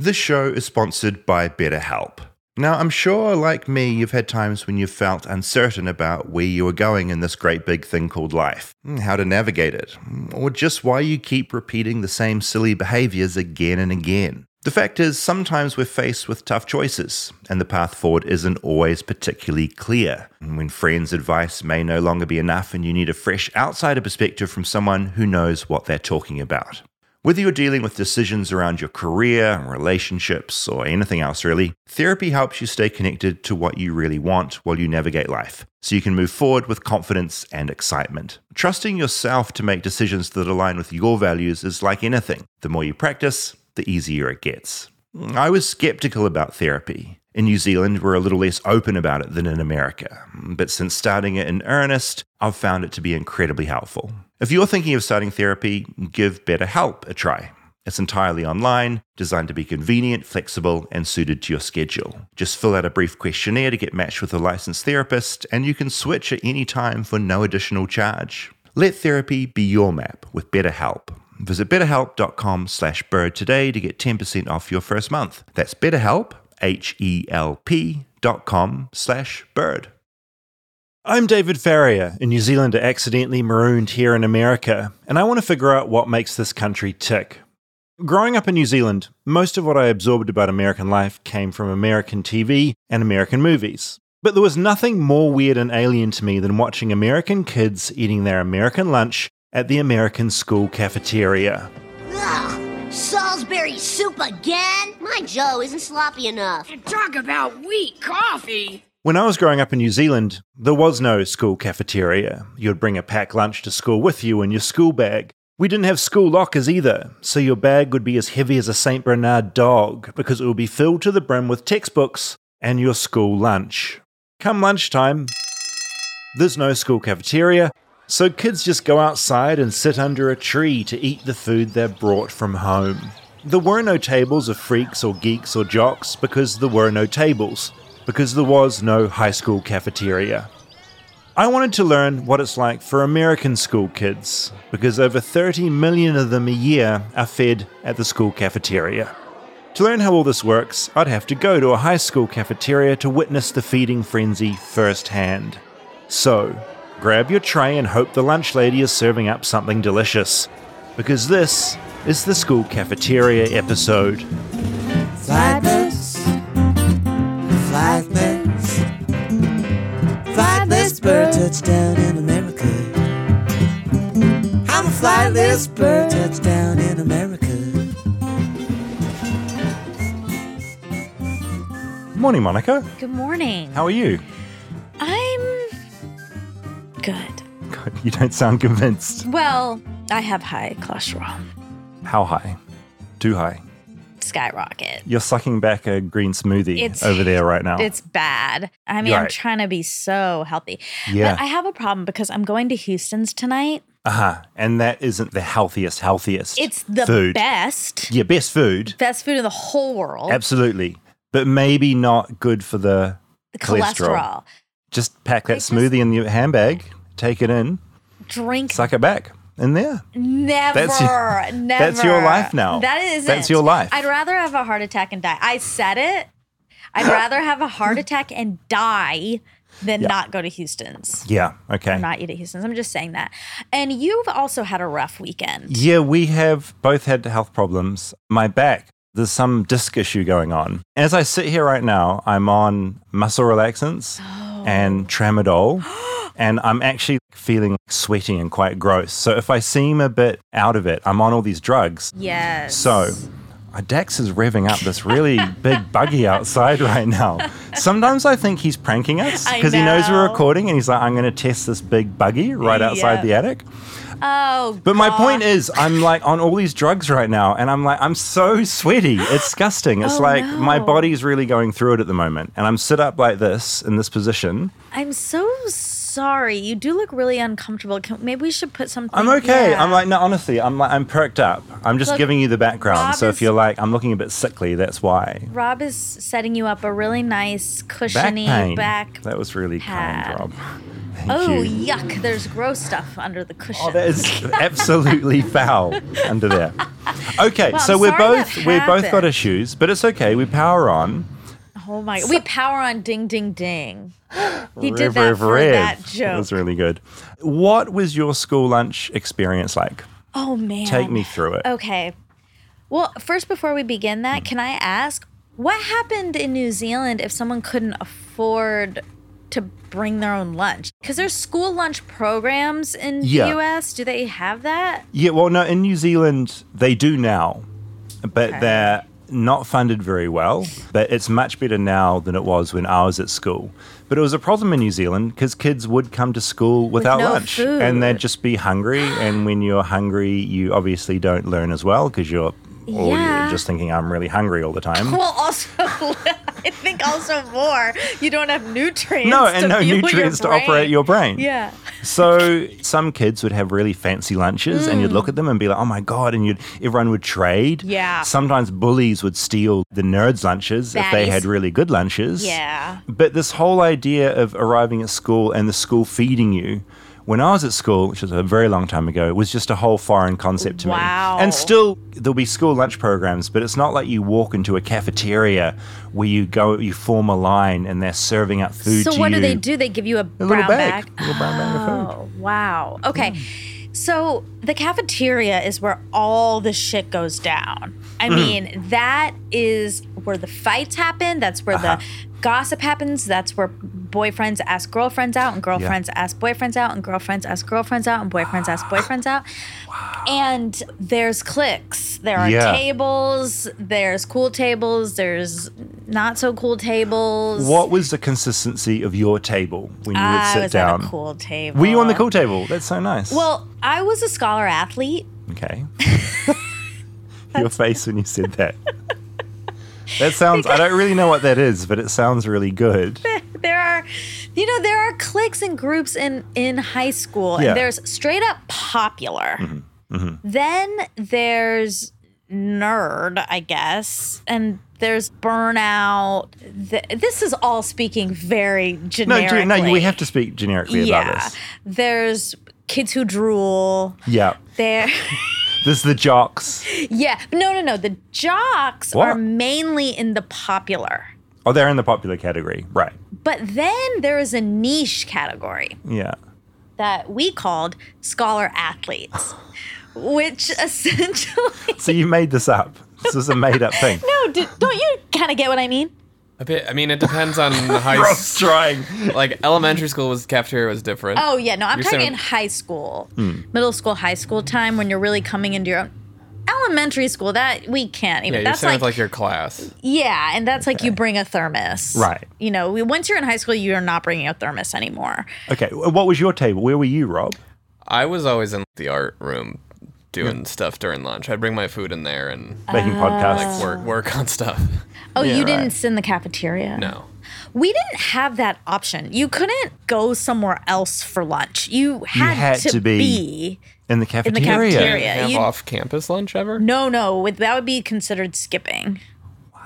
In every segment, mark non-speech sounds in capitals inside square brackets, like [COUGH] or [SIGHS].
This show is sponsored by BetterHelp. Now, I'm sure, like me, you've had times when you've felt uncertain about where you are going in this great big thing called life, how to navigate it, or just why you keep repeating the same silly behaviors again and again. The fact is, sometimes we're faced with tough choices, and the path forward isn't always particularly clear. When friends' advice may no longer be enough, and you need a fresh outsider perspective from someone who knows what they're talking about. Whether you're dealing with decisions around your career, relationships, or anything else really, therapy helps you stay connected to what you really want while you navigate life, so you can move forward with confidence and excitement. Trusting yourself to make decisions that align with your values is like anything. The more you practice, the easier it gets. I was skeptical about therapy. In New Zealand, we're a little less open about it than in America. But since starting it in earnest, I've found it to be incredibly helpful. If you're thinking of starting therapy, give BetterHelp a try. It's entirely online, designed to be convenient, flexible, and suited to your schedule. Just fill out a brief questionnaire to get matched with a licensed therapist, and you can switch at any time for no additional charge. Let therapy be your map with BetterHelp. Visit betterhelp.com slash bird today to get 10% off your first month. That's betterhelp, H-E-L-P dot com slash bird. I'm David Farrier, a New Zealander accidentally marooned here in America, and I want to figure out what makes this country tick. Growing up in New Zealand, most of what I absorbed about American life came from American TV and American movies. But there was nothing more weird and alien to me than watching American kids eating their American lunch at the American school cafeteria. Ugh, Salisbury soup again? My Joe isn't sloppy enough. And talk about weak coffee. When I was growing up in New Zealand, there was no school cafeteria. You'd bring a packed lunch to school with you in your school bag. We didn't have school lockers either, so your bag would be as heavy as a St. Bernard dog because it would be filled to the brim with textbooks and your school lunch. Come lunchtime, there's no school cafeteria, so kids just go outside and sit under a tree to eat the food they're brought from home. There were no tables of freaks or geeks or jocks because there were no tables, because there was no high school cafeteria. I wanted to learn what it's like for American school kids, because over 30 million of them a year are fed at the school cafeteria. To learn how all this works, I'd have to go to a high school cafeteria to witness the feeding frenzy firsthand. So, grab your tray and hope the lunch lady is serving up something delicious, because this is the school cafeteria episode. Flightless, flightless, flightless bird touchdown in America. I'm a flightless bird touchdown in America. Morning, Monica. Good morning. How are you? I'm good. God, You don't sound convinced. Well, I have high cholesterol. How high? Too high. Skyrocket. You're sucking back a green smoothie It's- over there right now. It's bad. I mean, You're I'm trying to be so healthy. Yeah. But I have a problem because I'm going to Houston's tonight. Uh huh. And that isn't the healthiest, healthiest. It's the food. best, Yeah, best food. best food in the whole world. Absolutely. But maybe not good for the The cholesterol. cholesterol. Just pack that just- smoothie in your handbag, take it in, Drink suck it back in there. never, That's your- never. that's your life now. That is That's your life. I'd rather have a heart attack and die. I said it. I'd [LAUGHS] rather have a heart attack and die than not go to Houston's. Yeah. Okay. or not eat at Houston's. I'm just saying that. And you've also had a rough weekend. Yeah, we have both had health problems. My back, there's some disc issue going on. As I sit here right now, I'm on muscle relaxants oh. and tramadol, [GASPS] and I'm actually feeling sweaty and quite gross. So if I seem a bit out of it, I'm on all these drugs. Yes. So Dax is revving up this really [LAUGHS] big buggy outside right now. Sometimes I think he's pranking us because he knows we're recording and he's like, I'm going to test this big buggy right outside the attic. Oh, But my point is, I'm like on all these drugs right now, and I'm like, I'm so sweaty. It's disgusting. It's Oh, like my body's really going through it at the moment. And I'm sit up like this in this position. I'm so sorry. You do look really uncomfortable. Can, maybe we should put something. I'm okay. Yeah. I'm like, no, honestly, I'm like, I'm perked up. I'm just Look, giving you the background. Rob so is- if you're like, I'm looking a bit sickly, that's why. Rob is setting you up a really nice Back cushiony pain. back. that was really pad. kind, Rob. Oh, you. yuck. There's gross stuff under the cushion. Oh, that is [LAUGHS] absolutely foul under there. Okay, Well, so we're both we've both got issues, but it's okay. We power on. oh my. We power on ding, ding, ding. He did that for that That joke. was really good. What was your school lunch experience like? oh, man. Take me through it. Okay. Well, first, before we begin that, can I ask what happened in New Zealand if someone couldn't afford to bring their own lunch? Because there's school lunch programs in Yeah. the US. Do they have that? Yeah, well, no, in New Zealand they do now, but Okay. they're not funded very well. But it's much better now than it was when I was at school. But it was a problem in New Zealand because kids would come to school without no lunch food. and they'd just be hungry. and when you're hungry, you obviously don't learn as well because you're. Or Yeah. you're just thinking, I'm really hungry all the time. [LAUGHS] Well, also, [LAUGHS] I think also more. You don't have nutrients. no, to and no nutrients to brain. operate your brain. Yeah. So some kids would have really fancy lunches, and you'd Mm. look at them and be like, "Oh my god!" And you'd everyone would trade. Yeah. Sometimes bullies would steal the nerds' lunches if they Baddies. had really good lunches. Yeah. But this whole idea of arriving at school and the school feeding you. When I was at school, which was a very long time ago, it was just a whole foreign concept to me. Wow. And still, there'll be school lunch programs, but it's not like you walk into a cafeteria where you go, you form a line, and they're serving up food So what do they do? They give you a, A brown little bag, bag. a little brown bag of food. Oh, wow. Okay. So the cafeteria is where all the shit goes down. I Mm. mean, that is where the fights happen. That's where Uh-huh. Gossip happens. That's where boyfriends ask girlfriends out and girlfriends ask boyfriends out and girlfriends ask girlfriends out and boyfriends ask boyfriends out. And there's cliques. There are Yeah. tables. There's cool tables. There's not so cool tables. What was the consistency of your table when you would I sit was down? at a cool table. Were you on the cool table? That's so nice. Well, I was a scholar athlete. okay. [LAUGHS] [LAUGHS] your face when you said that. [LAUGHS] That sounds. I don't really know what that is, but it sounds really good. [LAUGHS] There are, you know, there are cliques and groups in in high school, Yeah. and there's straight up popular. Mm-hmm. Mm-hmm. Then there's nerd, I guess, and there's burnout. This is all speaking very No, generically. do, no, we have to speak generically Yeah, about this. there's kids who drool. Yeah. There. [LAUGHS] This is the jocks. Yeah, no, no, no. The jocks What? are mainly in the popular. Oh, they're in the popular category. Right. But then there is a niche category Yeah. that we called scholar athletes, [LAUGHS] which essentially. So you made this up. This is a made up thing. [LAUGHS] No, d- don't you kind of get what I mean? A bit. I mean, it depends on [LAUGHS] the high. Rob's trying. like elementary school was cafeteria was different. Oh, yeah, no, I'm You're talking saying- in high school, Hmm. middle school, high school time when you're really coming into your own. Elementary school, that we can't yeah, even. you're that's like, with like your class. yeah, and that's like you bring a thermos. Right. You know, we, once you're in high school, you're not bringing a thermos anymore. Okay. What was your table? Where were you, Rob? I was always in the art room doing stuff during lunch. I'd bring my food in there and Making oh. podcasts. like work work on stuff. [LAUGHS] Oh, Yeah, you didn't right. sit in the cafeteria? No. We didn't have that option. You couldn't go somewhere else for lunch. You had, had to, to be be. in the cafeteria. cafeteria. Have you- off campus lunch ever? No, no, with- that would be considered skipping.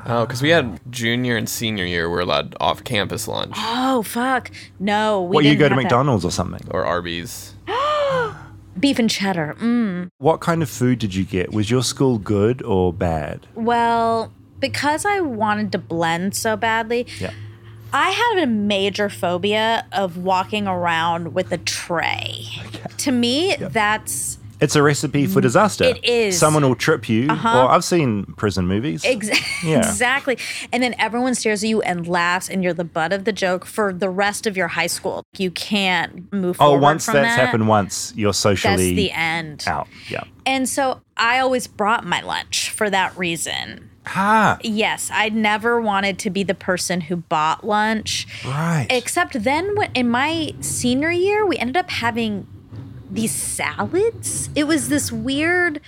Oh, because we had junior and senior year. We're allowed off campus lunch Oh fuck, no. We What, you didn't go to have that. McDonald's or something? or Arby's. Beef and cheddar. Mm. What kind of food did you get? Was your school good or bad? Well, because I wanted to blend so badly, Yeah. I had a major phobia of walking around with a tray. To me, that's It's a recipe for disaster. It is. Uh-huh. Someone will trip you. Or I've seen prison movies. Ex- [LAUGHS] Yeah. Exactly. And then everyone stares at you and laughs, and you're the butt of the joke for the rest of your high school. You can't move oh, once that's that. happened once, you're socially That's the end. out. Yeah. And so I always brought my lunch for that reason. Ah, Yes, I never wanted to be the person who bought lunch. right. Except then when, in my senior year, we ended up having these salads. It was this weird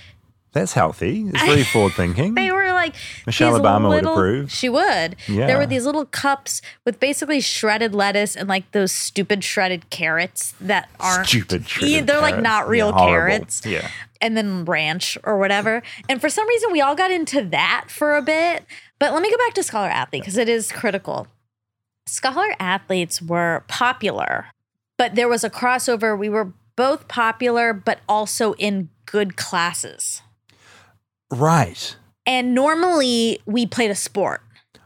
that's healthy. It's very [LAUGHS] forward thinking. They were like Michelle Obama would approve. She would. Yeah. There were these little cups with basically shredded lettuce and like those stupid shredded carrots that aren't Stupid Yeah, they're like not real Yeah, carrots. Yeah. And then ranch or whatever. And for some reason we all got into that for a bit. But let me go back to Scholar Athlete because it is critical. Scholar athletes were popular but there was a crossover. We were both popular, but also in good classes. Right. And normally we played a sport.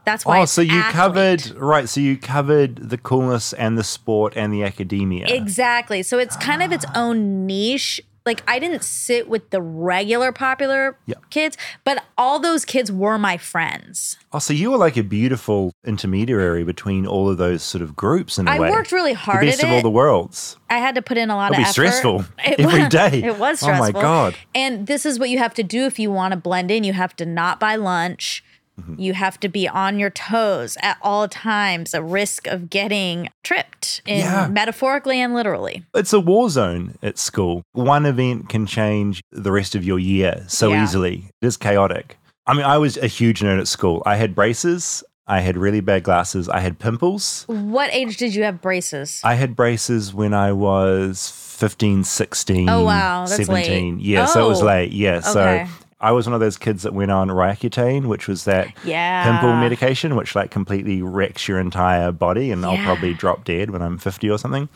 That's why. Oh, so you athlete. covered right. So you covered the coolness and the sport and the academia. Exactly. So it's kind of its own niche. Like I didn't sit with the regular popular Yeah. kids, but all those kids were my friends. Oh, so you were like a beautiful intermediary between all of those sort of groups in a I way. worked really hard The best of all the worlds. I had to put in a lot of be effort. stressful [LAUGHS] It every was- day. It was Oh my stressful. God. And this is what you have to do if you want to blend in. You have to not buy lunch. Mm-hmm. You have to be on your toes at all times, a risk of getting tripped in Yeah. metaphorically and literally. It's a war zone at school. One event can change the rest of your year so Yeah. easily. It is chaotic. I mean, I was a huge nerd at school. I had braces. I had really bad glasses. I had pimples. What age did you have braces? I had braces when I was 15, 16, Oh, wow. That's 17. late. Yeah, so it was Oh. late. Yeah. Okay. So I was one of those kids that went on Roaccutane, which was that yeah. pimple medication, which like completely wrecks your entire body, and I'll probably drop dead when I'm 50 or something.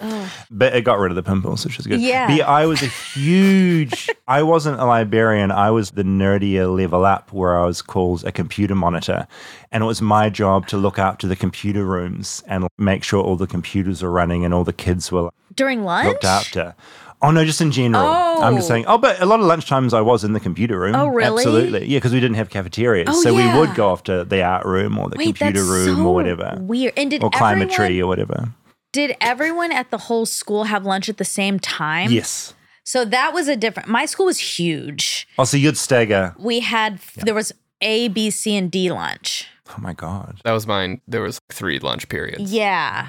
But it got rid of the pimples, which is good. Yeah. But I was a huge, [LAUGHS] I wasn't a librarian. I was the nerdier level up where I was called a computer monitor. And it was my job to look after the computer rooms and make sure all the computers were running and all the kids were During lunch? looked after. Oh no, just in general. I'm just Oh. saying. Oh, but a lot of lunchtimes I was in the computer room. Oh, really? Absolutely. Yeah, because we didn't have cafeterias, Oh, so we would go off to the art room or the Wait, computer that's room so or whatever, Weird. And did or climb a tree or whatever. Did everyone at the whole school have lunch at the same time? Yes. So that was a different. My school was huge. Oh, so you'd stagger. We had there was A, B, C, and D lunch. Oh my god. That was mine. There was three lunch periods. Yeah.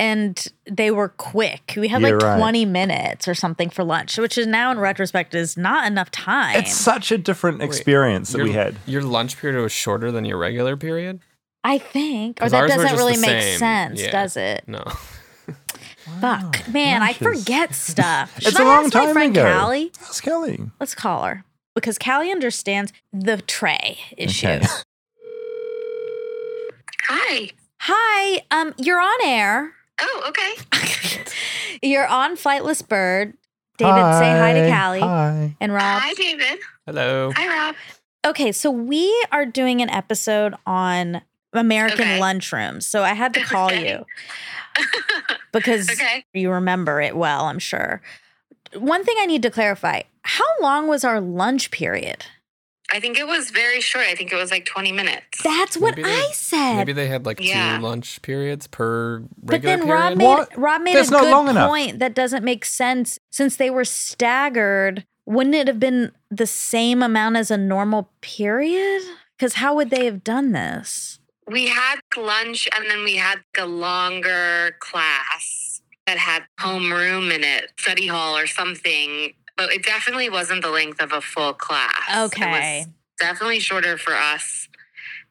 And they were quick. We had Yeah, like right. 20 minutes or something for lunch, which is now in retrospect is not enough time. It's such a different experience that your, we had. Your lunch period was shorter than your regular period? I think. Or that doesn't really make same. sense, Yeah. does it? No. [LAUGHS] Fuck. Man, I forget stuff. Should It's I a long ask my time friend ago. Callie? Ask Kelly. Let's call her. Because Callie understands the tray issue. Okay. Hi. Hi, um, you're on air. Oh, okay. [LAUGHS] You're on Flightless Bird. David, say hi to Callie Hi. and Rob. Hi, David. Hello. Hi, Rob. Okay, so we are doing an episode on American Okay. lunchrooms. So I had to [LAUGHS] call Okay. you [LAUGHS] because Okay. you remember it well, I'm sure. One thing I need to clarify how long was our lunch period? I think it was very short. I think it was like 20 minutes. That's what Maybe they- I said. Maybe they had like Yeah. two lunch periods per but regular then period. Rob made What? Rob made That's a not good long enough. point that doesn't make sense since they were staggered. Wouldn't it have been the same amount as a normal period? Because how would they have done this? we had lunch and then we had a longer class that had homeroom in it, study hall or something. But it definitely wasn't the length of a full class. It Okay. was definitely shorter for us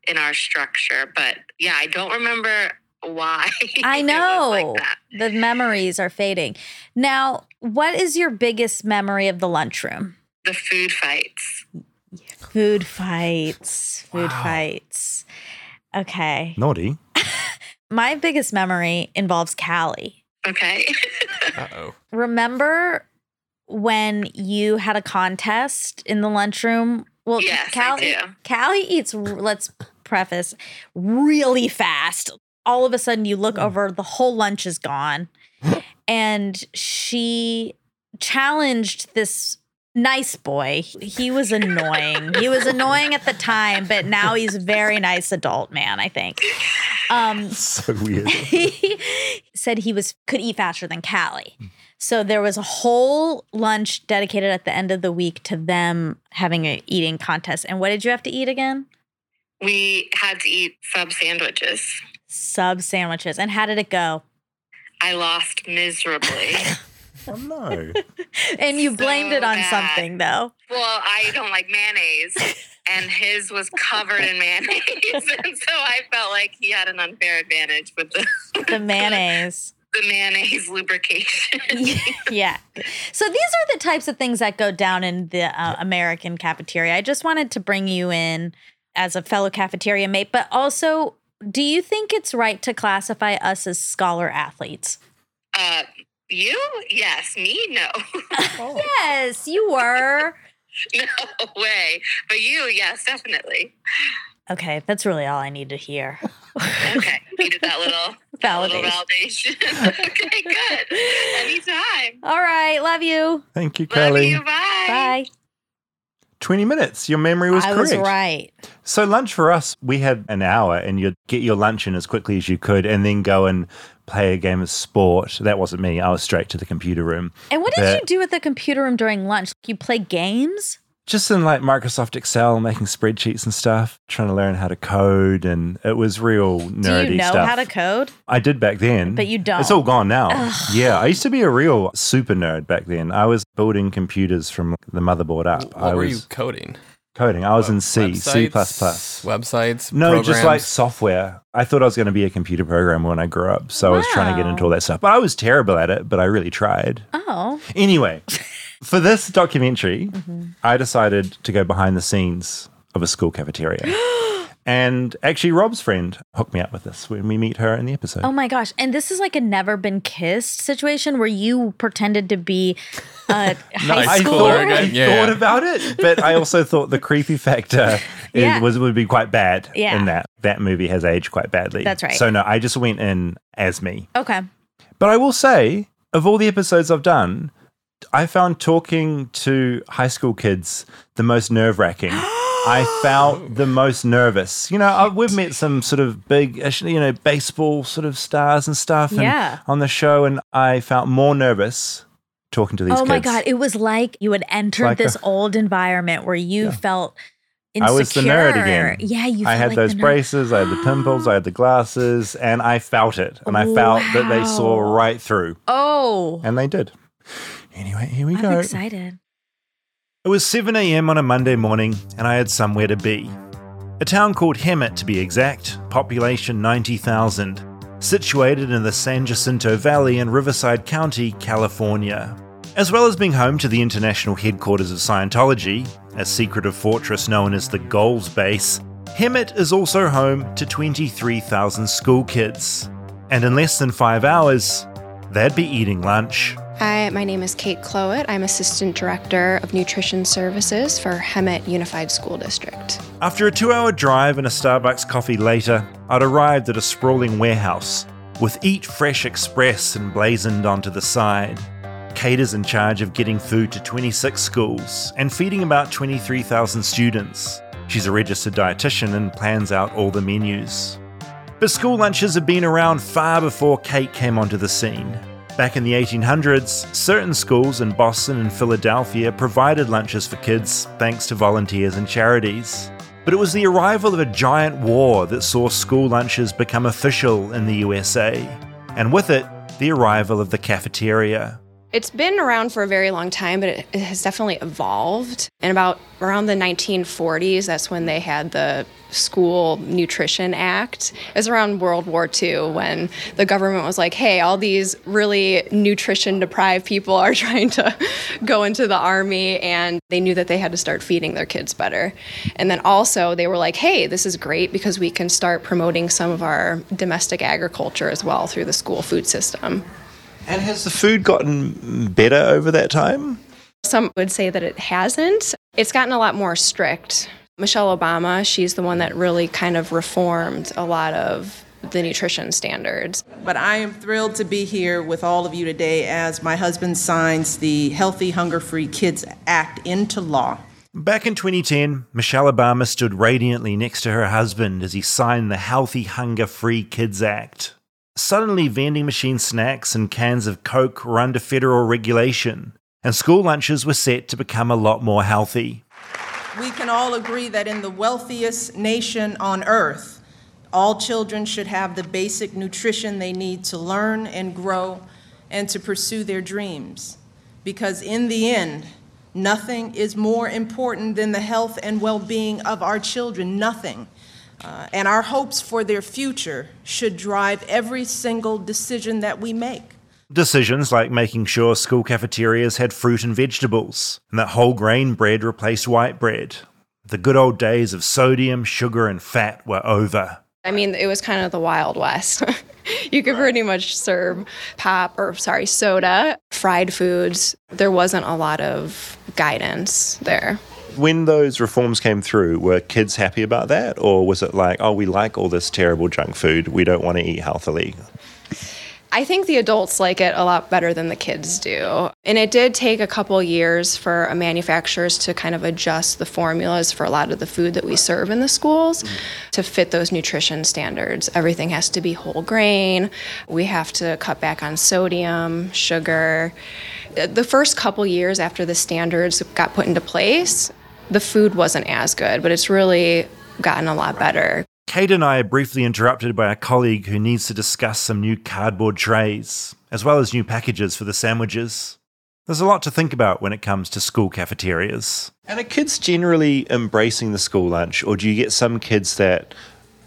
in our structure. But yeah, I don't remember why. [LAUGHS] I it was know like that. the memories are fading. Now, what is your biggest memory of the lunchroom? The food fights. Food fights. Food fights. Okay. [LAUGHS] Naughty. My biggest memory involves Callie. Okay. [LAUGHS] Uh oh. Remember when you had a contest in the lunchroom? Well, Yes, I Callie, do. Callie eats, let's preface, really fast. All of a sudden, you look over, the whole lunch is gone. [GASPS] and she challenged this nice boy. He was annoying. he was annoying at the time, but now he's a very nice adult man, I think. Um, [LAUGHS] So weird. [LAUGHS] he said he was could eat faster than Callie. So there was a whole lunch dedicated at the end of the week to them having a eating contest. And what did you have to eat again? we had to eat sub sandwiches. Sub sandwiches. And how did it go? I lost miserably. [LAUGHS] oh no. [LAUGHS] And you blamed it on bad. something though. well, I don't like mayonnaise, [LAUGHS] and his was covered in mayonnaise. and so I felt like he had an unfair advantage with the, The mayonnaise. The mayonnaise lubrication. [LAUGHS] yeah. So these are the types of things that go down in the uh, American cafeteria. I just wanted to bring you in as a fellow cafeteria mate, but also, do you think it's right to classify us as scholar athletes? Uh, You? Yes. Me? No. [LAUGHS] Yes, you were. [LAUGHS] no way. But you? Yes, definitely. Okay, that's really all I need to hear. Okay. Needed that little, that little Validation. validation. [LAUGHS] okay, good. Anytime. All right, love you. Thank you, Kelly. Love Kelly. you. Bye. Bye. 20 minutes. Your memory was I correct. was right. So lunch for us, we had an hour and you'd get your lunch in as quickly as you could and then go and play a game of sport. That wasn't me. I was straight to the computer room. And what did That- you do at the computer room during lunch? You play games? Just in like Microsoft Excel, making spreadsheets and stuff, trying to learn how to code. And it was real nerdy do you know stuff. how to code? I did back then. But you don't. It's all gone now. Yeah, I used to be a real super nerd back then. I was building computers from the motherboard up. What I were was you coding? coding. I was in C, C++. Websites, Websites. No, just like software. I thought I was going to be a computer programmer when I grew up. So I was trying to get into all that stuff. But I was terrible at it, but I really tried. Oh. Anyway, [LAUGHS] for this documentary, Mm-hmm. I decided to go behind the scenes of a school cafeteria. [GASPS] and actually, Rob's friend hooked me up with this when we meet her in the episode. Oh my gosh. And this is like a never been kissed situation where you pretended to be a [LAUGHS] high I school thought, schooler. I Yeah. thought about it, but I also thought the creepy factor [LAUGHS] is- Yeah. was would be quite bad Yeah. in that. That movie has aged quite badly. That's right. So no, I just went in as me. Okay. But I will say, of all the episodes I've done, I found talking to high school kids the most nerve wracking. I [GASPS] felt the most nervous. You know, I, we've met some sort of big, uh, you know, baseball sort of stars and stuff and Yeah. on the show, and I felt more nervous talking to these oh kids. my God. It was like you had entered like this a- old environment where you felt Insecure. I was the nerd again. Yeah, you I had like those braces, I had the pimples, I had the glasses, and I felt it. And I felt that they saw right through, Oh. and they did. Anyway, here we I'm go. excited. It was 7 a.m. on a Monday morning, and I had somewhere to be. A town called Hemet, to be exact, population 90,000, situated in the San Jacinto Valley in Riverside County, California. As well as being home to the international headquarters of Scientology, a secretive fortress known as the Gold Base, Hemet is also home to 23,000 school kids. And in less than five hours, they'd be eating lunch. Hi, my name is Kate Kloet. I'm Assistant Director of Nutrition Services for Hemet Unified School District. After a two hour drive and a Starbucks coffee later, I'd arrived at a sprawling warehouse with Eat Fresh Express emblazoned onto the side. Kate is in charge of getting food to 26 schools and feeding about 23,000 students. She's a registered dietitian and plans out all the menus. But school lunches have been around far before Kate came onto the scene. Back in the 1800s, certain schools in Boston and Philadelphia provided lunches for kids thanks to volunteers and charities. But it was the arrival of a giant war that saw school lunches become official in the USA, and with it, the arrival of the cafeteria. It's been around for a very long time, but it, has definitely evolved. And about around the 1940s, that's when they had the School Nutrition Act. It was around World War II when the government was like, hey, all these really nutrition deprived people are [LAUGHS] trying to go into the army, and they knew that they had to start feeding their kids better. And then also, they were like, hey, this is great because we can start promoting some of our domestic agriculture as well through the school food system. And has the food gotten better over that time? Some would say that it hasn't. It's gotten a lot more strict. Michelle Obama, she's the one that really kind of reformed a lot of the nutrition standards. But I am thrilled to be here with all of you today as my husband signs the Healthy Hunger Free Kids Act into law. Back in 2010, Michelle Obama stood radiantly next to her husband as he signed the Healthy Hunger Free Kids Act. Suddenly, vending machine snacks and cans of Coke were under federal regulation, and school lunches were set to become a lot more healthy. We can all agree that in the wealthiest nation on earth, all children should have the basic nutrition they need to learn and grow and to pursue their dreams. Because in the end, nothing is more important than the health and well being of our children. Nothing. Uh, and our hopes for their future should drive every single decision that we make. Decisions like making sure school cafeterias had fruit and vegetables, and that whole grain bread replaced white bread. The good old days of sodium, sugar, and fat were over. I mean, it was kind of the Wild West. [LAUGHS] you could pretty much serve pop or sorry, soda, fried foods. There wasn't a lot of guidance there. When those reforms came through, were kids happy about that? Or was it like, oh, we like all this terrible junk food, we don't want to eat healthily? I think the adults like it a lot better than the kids do. And it did take a couple years for manufacturers to kind of adjust the formulas for a lot of the food that we serve in the schools to fit those nutrition standards. Everything has to be whole grain. We have to cut back on sodium, sugar. The first couple years after the standards got put into place, the food wasn't as good, but it's really gotten a lot better. Kate and I are briefly interrupted by a colleague who needs to discuss some new cardboard trays, as well as new packages for the sandwiches. There's a lot to think about when it comes to school cafeterias. And are kids generally embracing the school lunch, or do you get some kids that,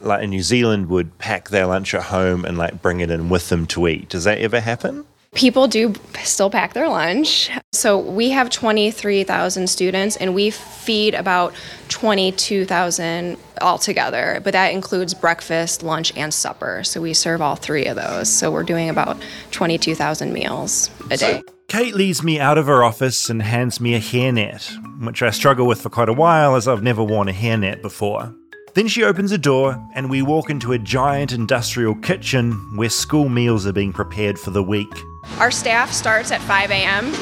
like in New Zealand, would pack their lunch at home and like bring it in with them to eat? Does that ever happen? People do still pack their lunch. So we have 23,000 students and we feed about 22,000 altogether, but that includes breakfast, lunch, and supper. So we serve all three of those. So we're doing about 22,000 meals a day. Kate leads me out of her office and hands me a hairnet, which I struggle with for quite a while as I've never worn a hairnet before. Then she opens a door and we walk into a giant industrial kitchen where school meals are being prepared for the week. Our staff starts at 5 a.m.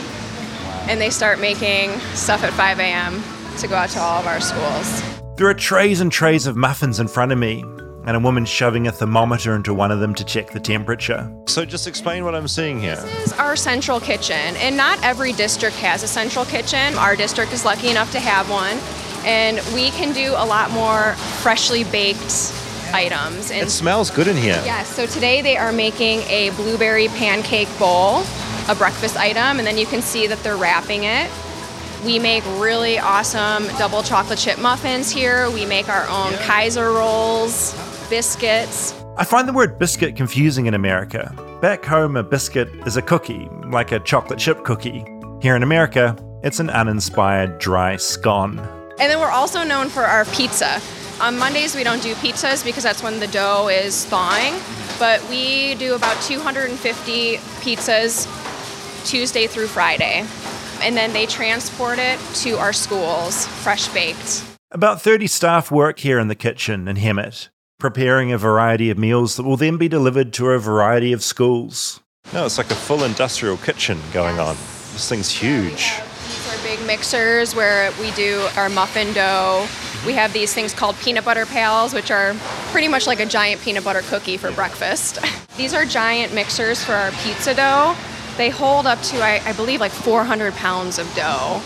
and they start making stuff at 5 a.m. to go out to all of our schools. There are trays and trays of muffins in front of me, and a woman shoving a thermometer into one of them to check the temperature. So, just explain what I'm seeing here. This is our central kitchen, and not every district has a central kitchen. Our district is lucky enough to have one, and we can do a lot more freshly baked items. And It smells good in here. Yes, so today they are making a blueberry pancake bowl, a breakfast item, and then you can see that they're wrapping it. We make really awesome double chocolate chip muffins here. We make our own Kaiser rolls, biscuits. I find the word biscuit confusing in America. Back home, a biscuit is a cookie, like a chocolate chip cookie. Here in America, it's an uninspired dry scone. And then we're also known for our pizza. On Mondays, we don't do pizzas because that's when the dough is thawing, but we do about 250 pizzas Tuesday through Friday. And then they transport it to our schools, fresh baked. About 30 staff work here in the kitchen in Hemet, preparing a variety of meals that will then be delivered to a variety of schools. No, it's like a full industrial kitchen going on. This thing's huge. These are big mixers where we do our muffin dough. We have these things called peanut butter pails, which are pretty much like a giant peanut butter cookie for breakfast. [LAUGHS] these are giant mixers for our pizza dough. They hold up to, I, I believe, like 400 pounds of dough.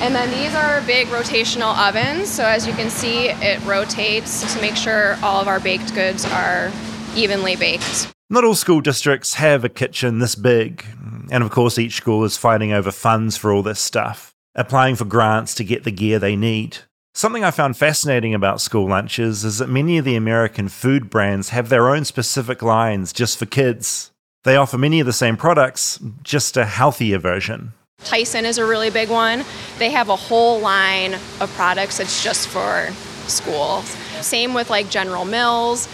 And then these are big rotational ovens. So as you can see, it rotates to make sure all of our baked goods are evenly baked. Not all school districts have a kitchen this big, and of course, each school is fighting over funds for all this stuff, applying for grants to get the gear they need. Something I found fascinating about school lunches is that many of the American food brands have their own specific lines just for kids. They offer many of the same products, just a healthier version. Tyson is a really big one. They have a whole line of products that's just for schools. Same with like General Mills.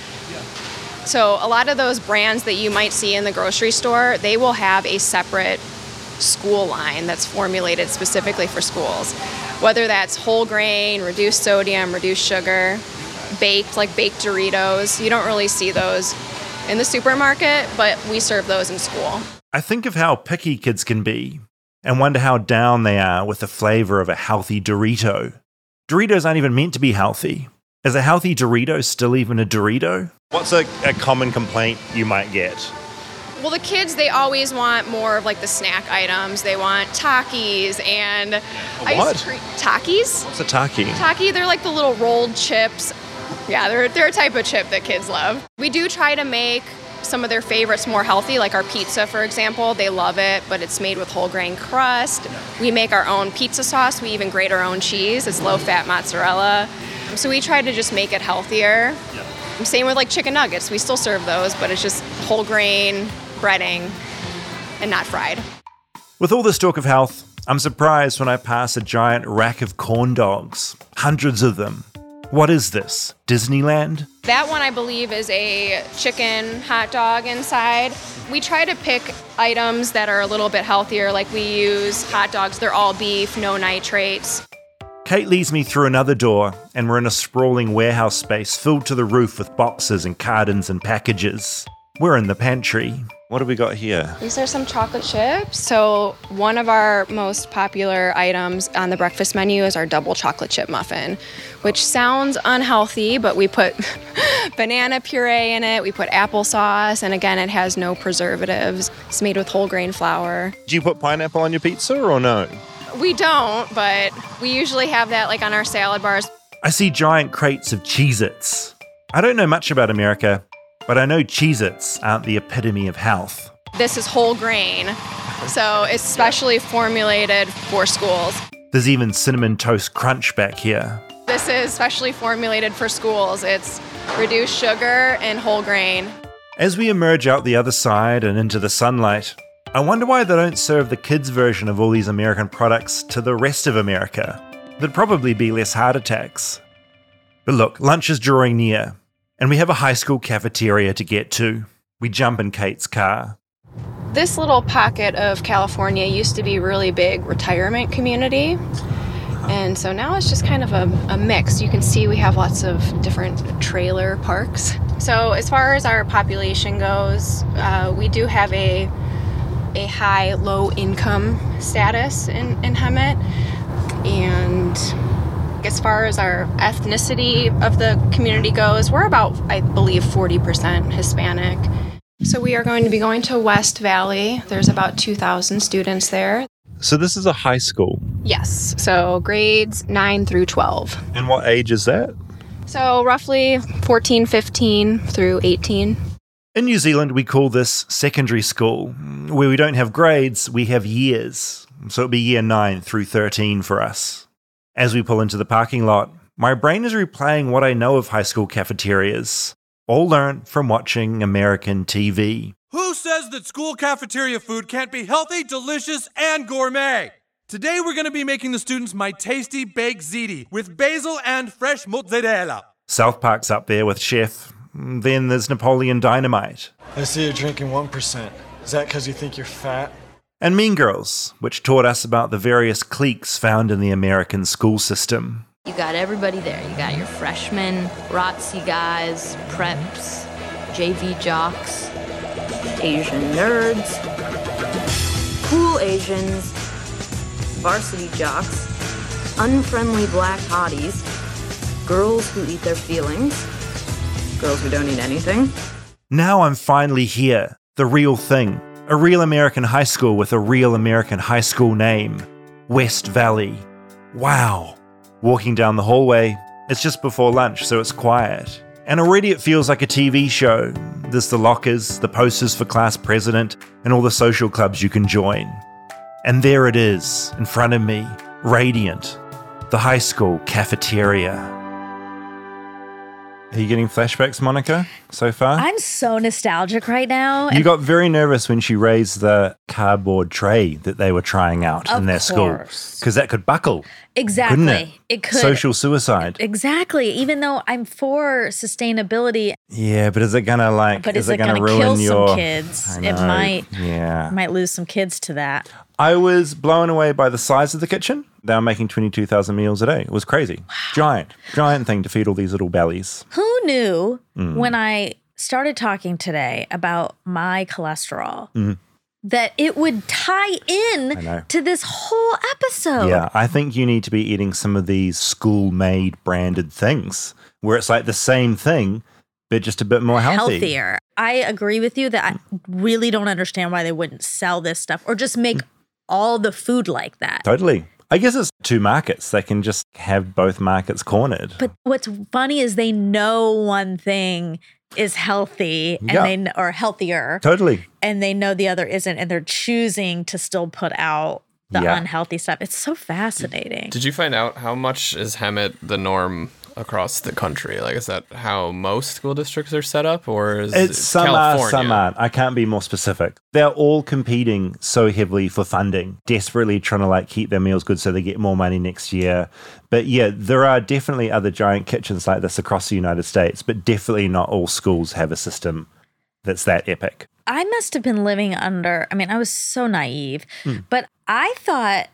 So a lot of those brands that you might see in the grocery store, they will have a separate school line that's formulated specifically for schools. Whether that's whole grain, reduced sodium, reduced sugar, baked like baked Doritos. You don't really see those in the supermarket, but we serve those in school. I think of how picky kids can be and wonder how down they are with the flavor of a healthy Dorito. Doritos aren't even meant to be healthy. Is a healthy Dorito still even a Dorito? What's a, a common complaint you might get? Well, the kids, they always want more of like the snack items. They want Takis and what? ice cream. Takis? What's a taki? Taki, they're like the little rolled chips. Yeah, they're, they're a type of chip that kids love. We do try to make some of their favorites more healthy, like our pizza, for example. They love it, but it's made with whole grain crust. We make our own pizza sauce. We even grate our own cheese. It's low fat mozzarella. So we try to just make it healthier. Same with like chicken nuggets. We still serve those, but it's just whole grain, breading, and not fried. With all this talk of health, I'm surprised when I pass a giant rack of corn dogs, hundreds of them. What is this? Disneyland? That one, I believe, is a chicken hot dog inside. We try to pick items that are a little bit healthier, like we use hot dogs, they're all beef, no nitrates. Kate leads me through another door, and we're in a sprawling warehouse space filled to the roof with boxes and cartons and packages. We're in the pantry. What do we got here? These are some chocolate chips. So, one of our most popular items on the breakfast menu is our double chocolate chip muffin, which sounds unhealthy, but we put [LAUGHS] banana puree in it, we put applesauce, and again, it has no preservatives. It's made with whole grain flour. Do you put pineapple on your pizza or no? We don't, but we usually have that like on our salad bars. I see giant crates of Cheez Its. I don't know much about America, but I know Cheez Its aren't the epitome of health. This is whole grain, so it's specially formulated for schools. There's even Cinnamon Toast Crunch back here. This is specially formulated for schools. It's reduced sugar and whole grain. As we emerge out the other side and into the sunlight, I wonder why they don't serve the kids' version of all these American products to the rest of America. There'd probably be less heart attacks. But look, lunch is drawing near, and we have a high school cafeteria to get to. We jump in Kate's car. This little pocket of California used to be really big retirement community. And so now it's just kind of a, a mix. You can see we have lots of different trailer parks. So as far as our population goes, uh, we do have a a high low income status in, in Hemet. And as far as our ethnicity of the community goes, we're about, I believe, 40% Hispanic. So we are going to be going to West Valley. There's about 2,000 students there. So, this is a high school. Yes, so grades 9 through 12. And what age is that? So roughly 14, 15 through 18. In New Zealand, we call this secondary school. Where we don't have grades, we have years. So it'll be year 9 through 13 for us. As we pull into the parking lot, my brain is replaying what I know of high school cafeterias, all learned from watching American TV. Who says that school cafeteria food can't be healthy, delicious, and gourmet? Today we're going to be making the students my tasty baked ziti with basil and fresh mozzarella. South Park's up there with Chef. Then there's Napoleon Dynamite. I see you're drinking 1%. Is that because you think you're fat? And Mean Girls, which taught us about the various cliques found in the American school system. You got everybody there. You got your freshmen, ROTC guys, preps, JV jocks, Asian nerds, cool Asians, varsity jocks, unfriendly black hotties, girls who eat their feelings, girls who don't eat anything. Now I'm finally here, the real thing. A real American high school with a real American high school name West Valley. Wow. Walking down the hallway, it's just before lunch, so it's quiet. And already it feels like a TV show. There's the lockers, the posters for class president, and all the social clubs you can join. And there it is, in front of me, radiant, the high school cafeteria. Are you getting flashbacks, Monica, so far? I'm so nostalgic right now. You got very nervous when she raised the cardboard tray that they were trying out Of in their school because that could buckle. exactly. It? It could. Social suicide. Exactly. Even though I'm for sustainability, Yeah, but is it gonna like? but is, is, it gonna, going to ruin kill your? some kids? It might. Yeah. Might lose some kids to that. I was blown away by the size of the kitchen. They were making twenty-two thousand meals a day. It was crazy. Giant, giant thing to feed all these little bellies. Who knew Mm. when I started talking today about my cholesterol Mhm. that it would tie in to this whole episode? Yeah, I think you need to be eating some of these school-made branded things where it's like the same thing, but just a bit more healthy. healthier. I agree with you that I really don't understand why they wouldn't sell this stuff or just make all the food like that. Totally. I guess it's two markets. They can just have both markets cornered. But what's funny is they know one thing is healthy and Yeah. they kn- or healthier Totally. and they know the other isn't and they're choosing to still put out the Yeah. unhealthy stuff. It's so fascinating. Did you find out how much is Hemet the norm across the country? Like, is that how most school districts are set up, or is It's it some California? are, some aren't. I can't be more specific. They're all competing so heavily for funding, desperately trying to like keep their meals good so they get more money next year. But yeah, there are definitely other giant kitchens like this across the United States, but definitely not all schools have a system that's that epic. I must have been living under, I mean, I was so naive, Hmm. but I thought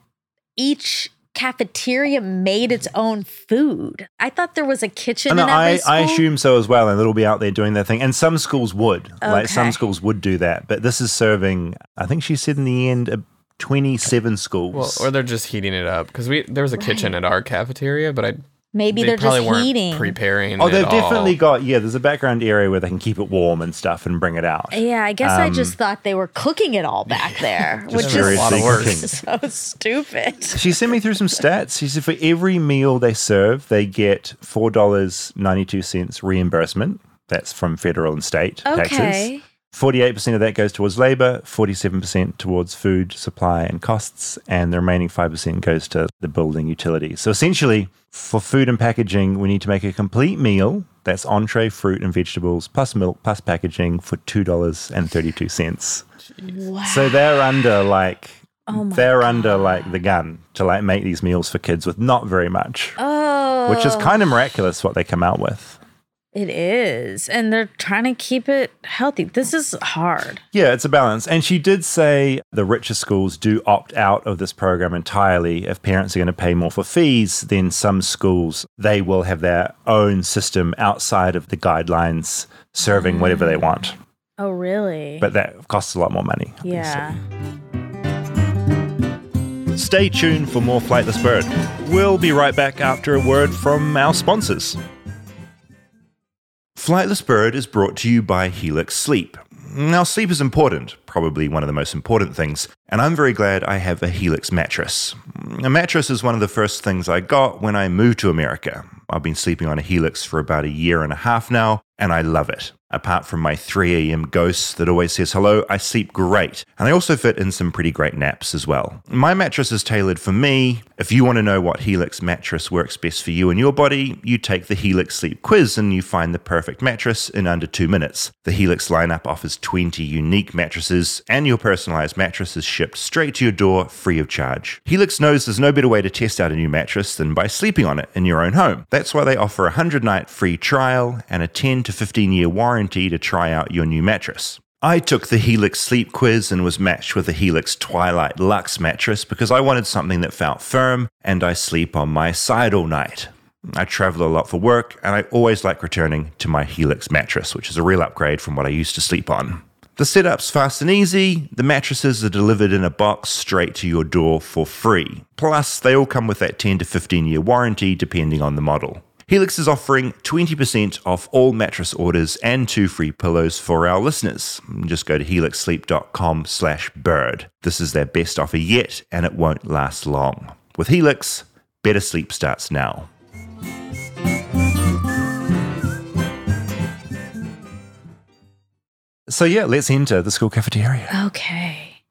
each cafeteria made its own food. I thought there was a kitchen no, in every I, school. I assume so as well, and it'll be out there doing their thing. And some schools would, like some schools would do that. But this is serving, I think she said in the end, uh, 27 schools. Well, or they're just heating it up because we there was a kitchen at our cafeteria, but I Maybe they are just heating. Preparing. Oh, they've definitely all. got yeah. There's a background area where they can keep it warm and stuff and bring it out. Yeah, I guess um, I just thought they were cooking it all back [LAUGHS] there, which is [LAUGHS] so stupid. She sent me through some stats. She said for every meal they serve, they get four dollars ninety two cents reimbursement. That's from federal and state okay. taxes. 48% of that goes towards labor, 47% towards food supply and costs, and the remaining 5% goes to the building utilities. So essentially, for food and packaging, we need to make a complete meal that's entree, fruit, and vegetables, plus milk, plus packaging for $2.32. Wow. So they're under like. Oh they're God. under like the gun to like make these meals for kids with not very much, oh. which is kind of miraculous what they come out with. It is. And they're trying to keep it healthy. This is hard. Yeah, it's a balance. And she did say the richer schools do opt out of this program entirely. If parents are going to pay more for fees, then some schools they will have their own system outside of the guidelines serving mm. whatever they want. Oh, really? But that costs a lot more money. yeah. Stay tuned for more Flightless Bird. We'll be right back after a word from our sponsors. Flightless Bird is brought to you by Helix Sleep. Now, sleep is important, probably one of the most important things, and I'm very glad I have a Helix mattress. A mattress is one of the first things I got when I moved to America. I've been sleeping on a Helix for about a year and a half now, and I love it. Apart from my 3 a.m. ghost that always says hello, I sleep great. And I also fit in some pretty great naps as well. My mattress is tailored for me. If you want to know what Helix mattress works best for you and your body, you take the Helix Sleep Quiz and you find the perfect mattress in under two minutes. The Helix lineup offers 20 unique mattresses, and your personalized mattress is shipped straight to your door free of charge. Helix knows there's no better way to test out a new mattress than by sleeping on it in your own home. That's why they offer a 100 night free trial and a 10 to 15 year warranty to try out your new mattress. I took the Helix sleep quiz and was matched with the Helix Twilight Lux mattress because I wanted something that felt firm and I sleep on my side all night. I travel a lot for work and I always like returning to my Helix mattress, which is a real upgrade from what I used to sleep on. The setup's fast and easy. The mattresses are delivered in a box straight to your door for free. Plus, they all come with that 10 to 15 year warranty depending on the model. Helix is offering 20% off all mattress orders and two free pillows for our listeners. Just go to helixsleep.com slash bird. This is their best offer yet, and it won't last long. With Helix, better sleep starts now. So yeah, let's enter the school cafeteria. Okay.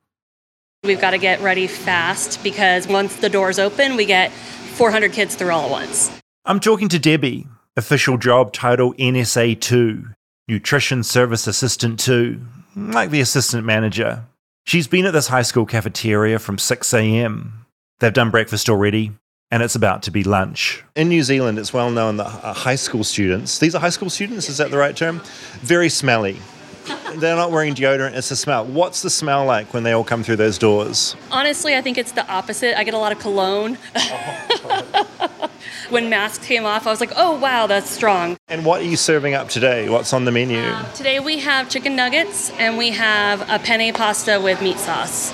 We've got to get ready fast because once the doors open, we get 400 kids through all at once. I'm talking to Debbie, official job title NSA 2, Nutrition Service Assistant 2, like the assistant manager. She's been at this high school cafeteria from 6 a.m. They've done breakfast already, and it's about to be lunch. In New Zealand, it's well known that uh, high school students, these are high school students, is that the right term? Very smelly. [LAUGHS] They're not wearing deodorant, it's a smell. What's the smell like when they all come through those doors? Honestly, I think it's the opposite. I get a lot of cologne. [LAUGHS] when masks came off, I was like, oh, wow, that's strong. And what are you serving up today? What's on the menu? Today we have chicken nuggets and we have a penne pasta with meat sauce.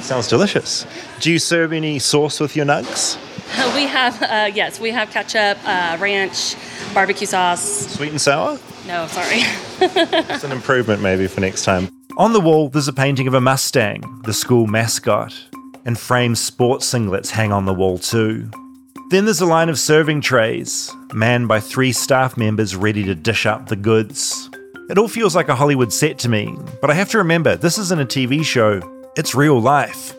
Sounds delicious. Do you serve any sauce with your nugs? [LAUGHS] We have, uh, yes, we have ketchup, uh, ranch, barbecue sauce. Sweet and sour? No, sorry. [LAUGHS] It's an improvement maybe for next time. On the wall, there's a painting of a Mustang, the school mascot, and framed sports singlets hang on the wall too. Then there's a line of serving trays, manned by three staff members ready to dish up the goods. It all feels like a Hollywood set to me, but I have to remember this isn't a TV show, it's real life.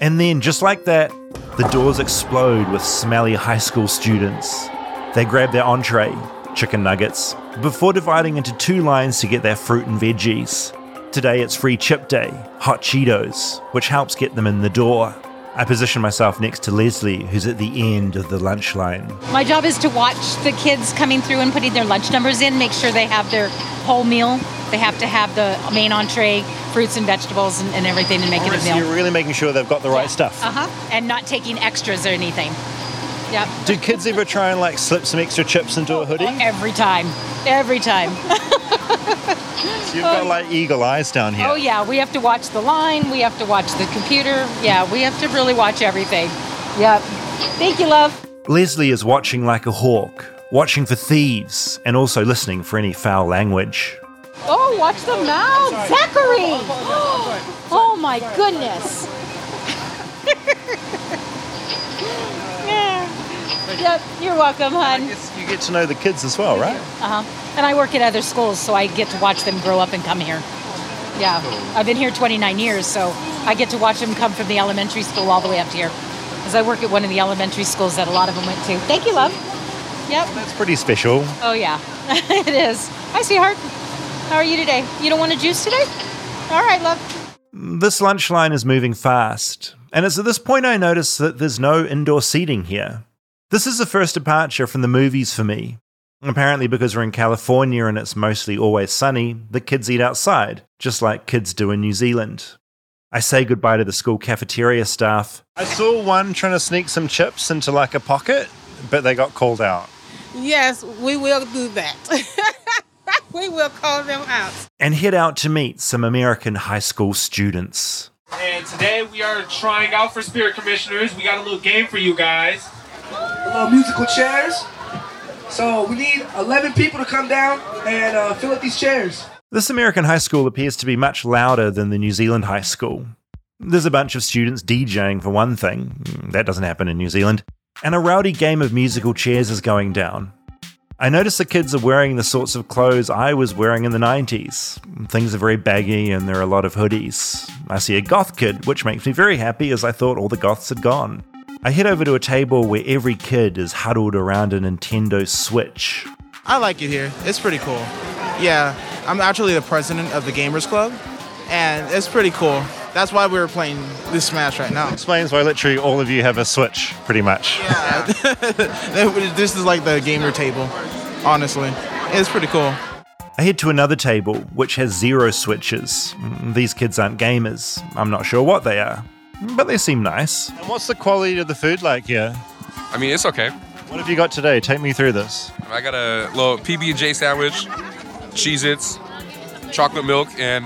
And then, just like that, the doors explode with smelly high school students. They grab their entree, chicken nuggets, before dividing into two lines to get their fruit and veggies. Today it's free chip day, hot Cheetos, which helps get them in the door. I position myself next to Leslie, who's at the end of the lunch line. My job is to watch the kids coming through and putting their lunch numbers in, make sure they have their whole meal. They have to have the main entree, fruits and vegetables, and, and everything, and make it a So meal. you're really making sure they've got the right stuff. Uh huh. And not taking extras or anything. Yep. Do kids ever try and like slip some extra chips into a hoodie? Every time. Every time. [LAUGHS] You've got like eagle eyes down here. Oh, yeah. We have to watch the line. We have to watch the computer. Yeah, we have to really watch everything. Yep. Thank you, love. Leslie is watching like a hawk, watching for thieves, and also listening for any foul language. Oh, watch the mouth. Zachary. [GASPS] Oh, my goodness. [LAUGHS] yeah. Yep. You're welcome, hon. You get to know the kids as well, right? Uh huh. And I work at other schools, so I get to watch them grow up and come here. Yeah. I've been here 29 years, so I get to watch them come from the elementary school all the way up to here. Because I work at one of the elementary schools that a lot of them went to. Thank you, love. Yep. That's pretty special. Oh, yeah. [LAUGHS] it is. Hi, sweetheart. How are you today? You don't want a juice today? All right, love. This lunch line is moving fast, and it's at this point I notice that there's no indoor seating here. This is the first departure from the movies for me. Apparently, because we're in California and it's mostly always sunny, the kids eat outside, just like kids do in New Zealand. I say goodbye to the school cafeteria staff. I saw one trying to sneak some chips into like a pocket, but they got called out. Yes, we will do that. [LAUGHS] we will call them out. And head out to meet some American high school students. And today we are trying out for Spirit Commissioners. We got a little game for you guys. Little musical chairs. So we need 11 people to come down and uh, fill up these chairs. This American high school appears to be much louder than the New Zealand high school. There's a bunch of students DJing for one thing, that doesn't happen in New Zealand, and a rowdy game of musical chairs is going down. I notice the kids are wearing the sorts of clothes I was wearing in the 90s. Things are very baggy and there are a lot of hoodies. I see a goth kid, which makes me very happy as I thought all the goths had gone. I head over to a table where every kid is huddled around a Nintendo Switch. I like it here. It's pretty cool. Yeah, I'm actually the president of the Gamers Club, and it's pretty cool. That's why we were playing this Smash right now. Explains why literally all of you have a Switch, pretty much. Yeah, [LAUGHS] this is like the gamer table, honestly. It's pretty cool. I head to another table, which has zero switches. These kids aren't gamers. I'm not sure what they are, but they seem nice. And what's the quality of the food like here? I mean, it's okay. What have you got today? Take me through this. I got a little PB and J sandwich, Cheez-Its, chocolate milk, and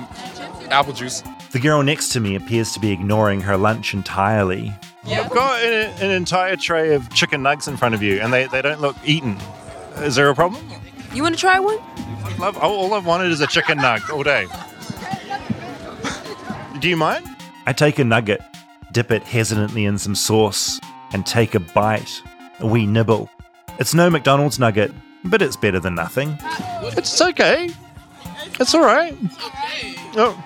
apple juice. The girl next to me appears to be ignoring her lunch entirely. Yeah. I've got an, an entire tray of chicken nugs in front of you, and they, they don't look eaten. Is there a problem? You want to try one? Love, all I've wanted is a chicken nug all day. Do you mind? I take a nugget, dip it hesitantly in some sauce, and take a bite. A wee nibble. It's no McDonald's nugget, but it's better than nothing. It's okay. It's all right. Oh,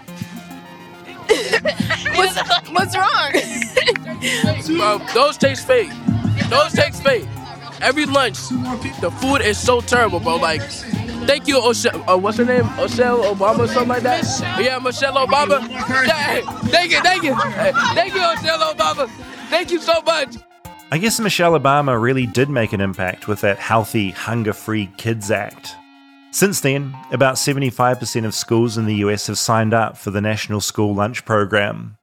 [LAUGHS] what's, what's wrong? [LAUGHS] Bro, those taste fake. Those taste fake. Every lunch, the food is so terrible, bro. Like, thank you, Osha- uh, what's her name? Michelle Obama, or something like that. Yeah, Michelle Obama. [LAUGHS] Yeah, thank you, thank you, Hey, thank you, Michelle Obama. Thank you so much. I guess Michelle Obama really did make an impact with that Healthy, Hunger Free Kids Act. Since then, about 75% of schools in the US have signed up for the National School Lunch Program.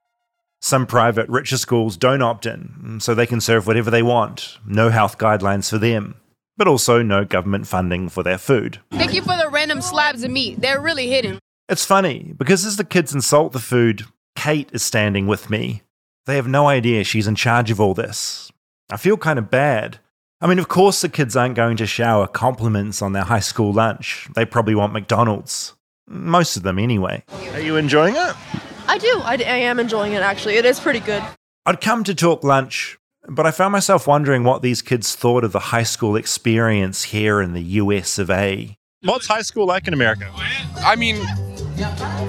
Some private, richer schools don't opt in, so they can serve whatever they want, no health guidelines for them, but also no government funding for their food. Thank you for the random slabs of meat. They're really hidden. It's funny, because as the kids insult the food, Kate is standing with me. They have no idea she's in charge of all this. I feel kind of bad. I mean, of course, the kids aren't going to shower compliments on their high school lunch. They probably want McDonald's. Most of them, anyway. Are you enjoying it? I do. I, I am enjoying it, actually. It is pretty good. I'd come to talk lunch, but I found myself wondering what these kids thought of the high school experience here in the US of A. What's high school like in America? I mean,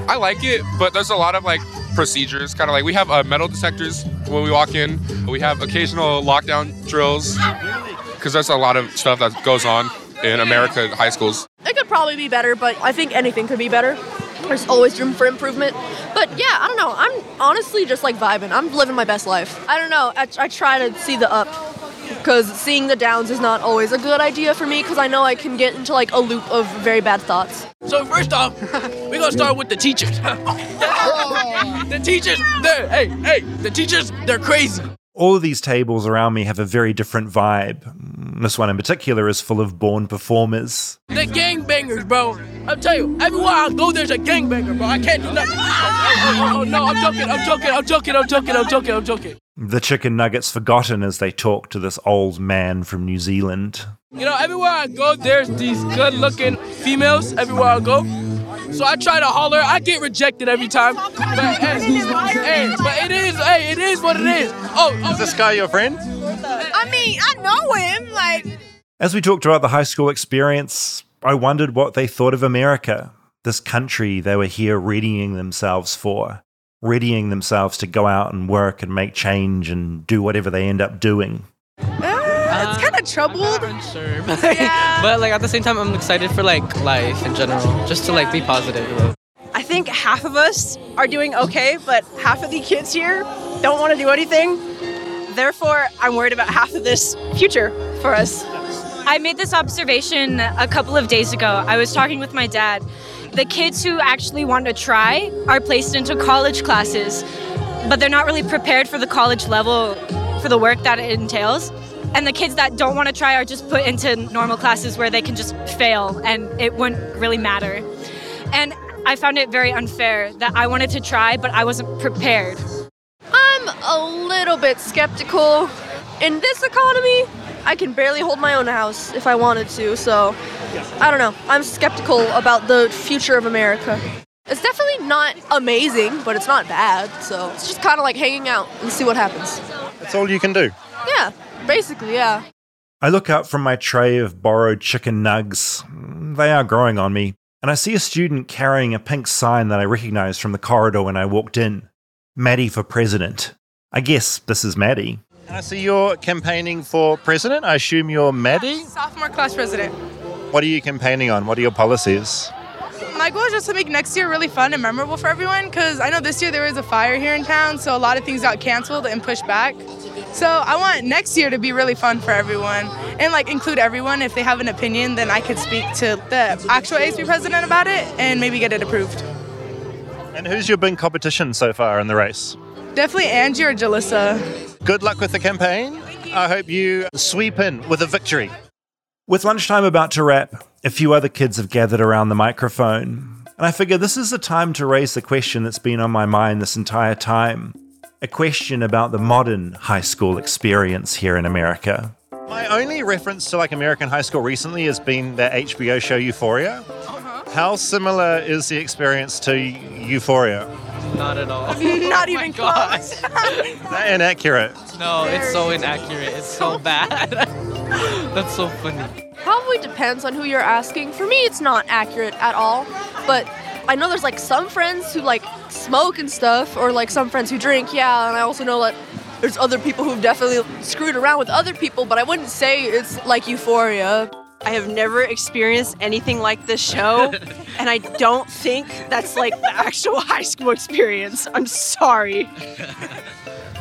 I like it, but there's a lot of like procedures. Kind of like we have uh, metal detectors when we walk in. We have occasional lockdown drills. Because there's a lot of stuff that goes on in America high schools. It could probably be better, but I think anything could be better. There's always room for improvement. But yeah, I don't know. I'm honestly just like vibing. I'm living my best life. I don't know. I, I try to see the up because seeing the downs is not always a good idea for me because I know I can get into like a loop of very bad thoughts. So first off, [LAUGHS] we're gonna start with the teachers. [LAUGHS] Oh. the teachers, they're hey, hey, the teachers, they're crazy. All of these tables around me have a very different vibe. This one in particular is full of born performers. They're gangbangers, bro. I'll tell you, everywhere I go, there's a gangbanger, bro. I can't do nothing. Oh, oh, oh, oh, no, I'm joking, I'm joking, I'm joking, I'm joking, I'm joking, I'm joking. The chicken nuggets forgotten as they talk to this old man from New Zealand. You know, everywhere I go, there's these good-looking females. Everywhere I go, so I try to holler. I get rejected every time. But, hey, hey, but it is, hey, it is what it is. Oh, oh is this guy your friend? I mean, I know him. Like, As we talked about the high school experience, I wondered what they thought of America, this country they were here readying themselves for, readying themselves to go out and work and make change and do whatever they end up doing. Uh, it's kind of troubled. Sure, [LAUGHS] [LAUGHS] but, but like at the same time, I'm excited for like life in general, just to like be positive. I think half of us are doing okay, but half of the kids here don't want to do anything. Therefore, I'm worried about half of this future for us. I made this observation a couple of days ago. I was talking with my dad. The kids who actually want to try are placed into college classes, but they're not really prepared for the college level for the work that it entails. And the kids that don't want to try are just put into normal classes where they can just fail and it wouldn't really matter. And I found it very unfair that I wanted to try, but I wasn't prepared. I'm a little bit skeptical. In this economy, I can barely hold my own house if I wanted to, so I don't know. I'm skeptical about the future of America. It's definitely not amazing, but it's not bad, so it's just kind of like hanging out and see what happens. That's all you can do. Yeah, basically, yeah. I look up from my tray of borrowed chicken nugs. They are growing on me, and I see a student carrying a pink sign that I recognize from the corridor when I walked in Maddie for president. I guess this is Maddie. And I see you're campaigning for president. I assume you're Maddie? sophomore class president. What are you campaigning on? What are your policies? My goal is just to make next year really fun and memorable for everyone because I know this year there was a fire here in town, so a lot of things got canceled and pushed back. So I want next year to be really fun for everyone and like include everyone. If they have an opinion, then I could speak to the actual ASB president about it and maybe get it approved. And who's your big competition so far in the race? Definitely Angie or Jalissa. Good luck with the campaign. I hope you sweep in with a victory. With lunchtime about to wrap, a few other kids have gathered around the microphone, and I figure this is the time to raise the question that's been on my mind this entire time a question about the modern high school experience here in America. My only reference to like American high school recently has been the HBO show Euphoria. Uh-huh. How similar is the experience to Euphoria? Not at all. Not even [LAUGHS] oh close. [LAUGHS] That inaccurate? No, it's so inaccurate. It's so [LAUGHS] bad. That's so funny. Probably depends on who you're asking. For me, it's not accurate at all, but I know there's like some friends who like smoke and stuff, or like some friends who drink, yeah, and I also know that there's other people who've definitely screwed around with other people, but I wouldn't say it's like euphoria. I have never experienced anything like this show, [LAUGHS] and I don't think that's like the actual [LAUGHS] high school experience. I'm sorry.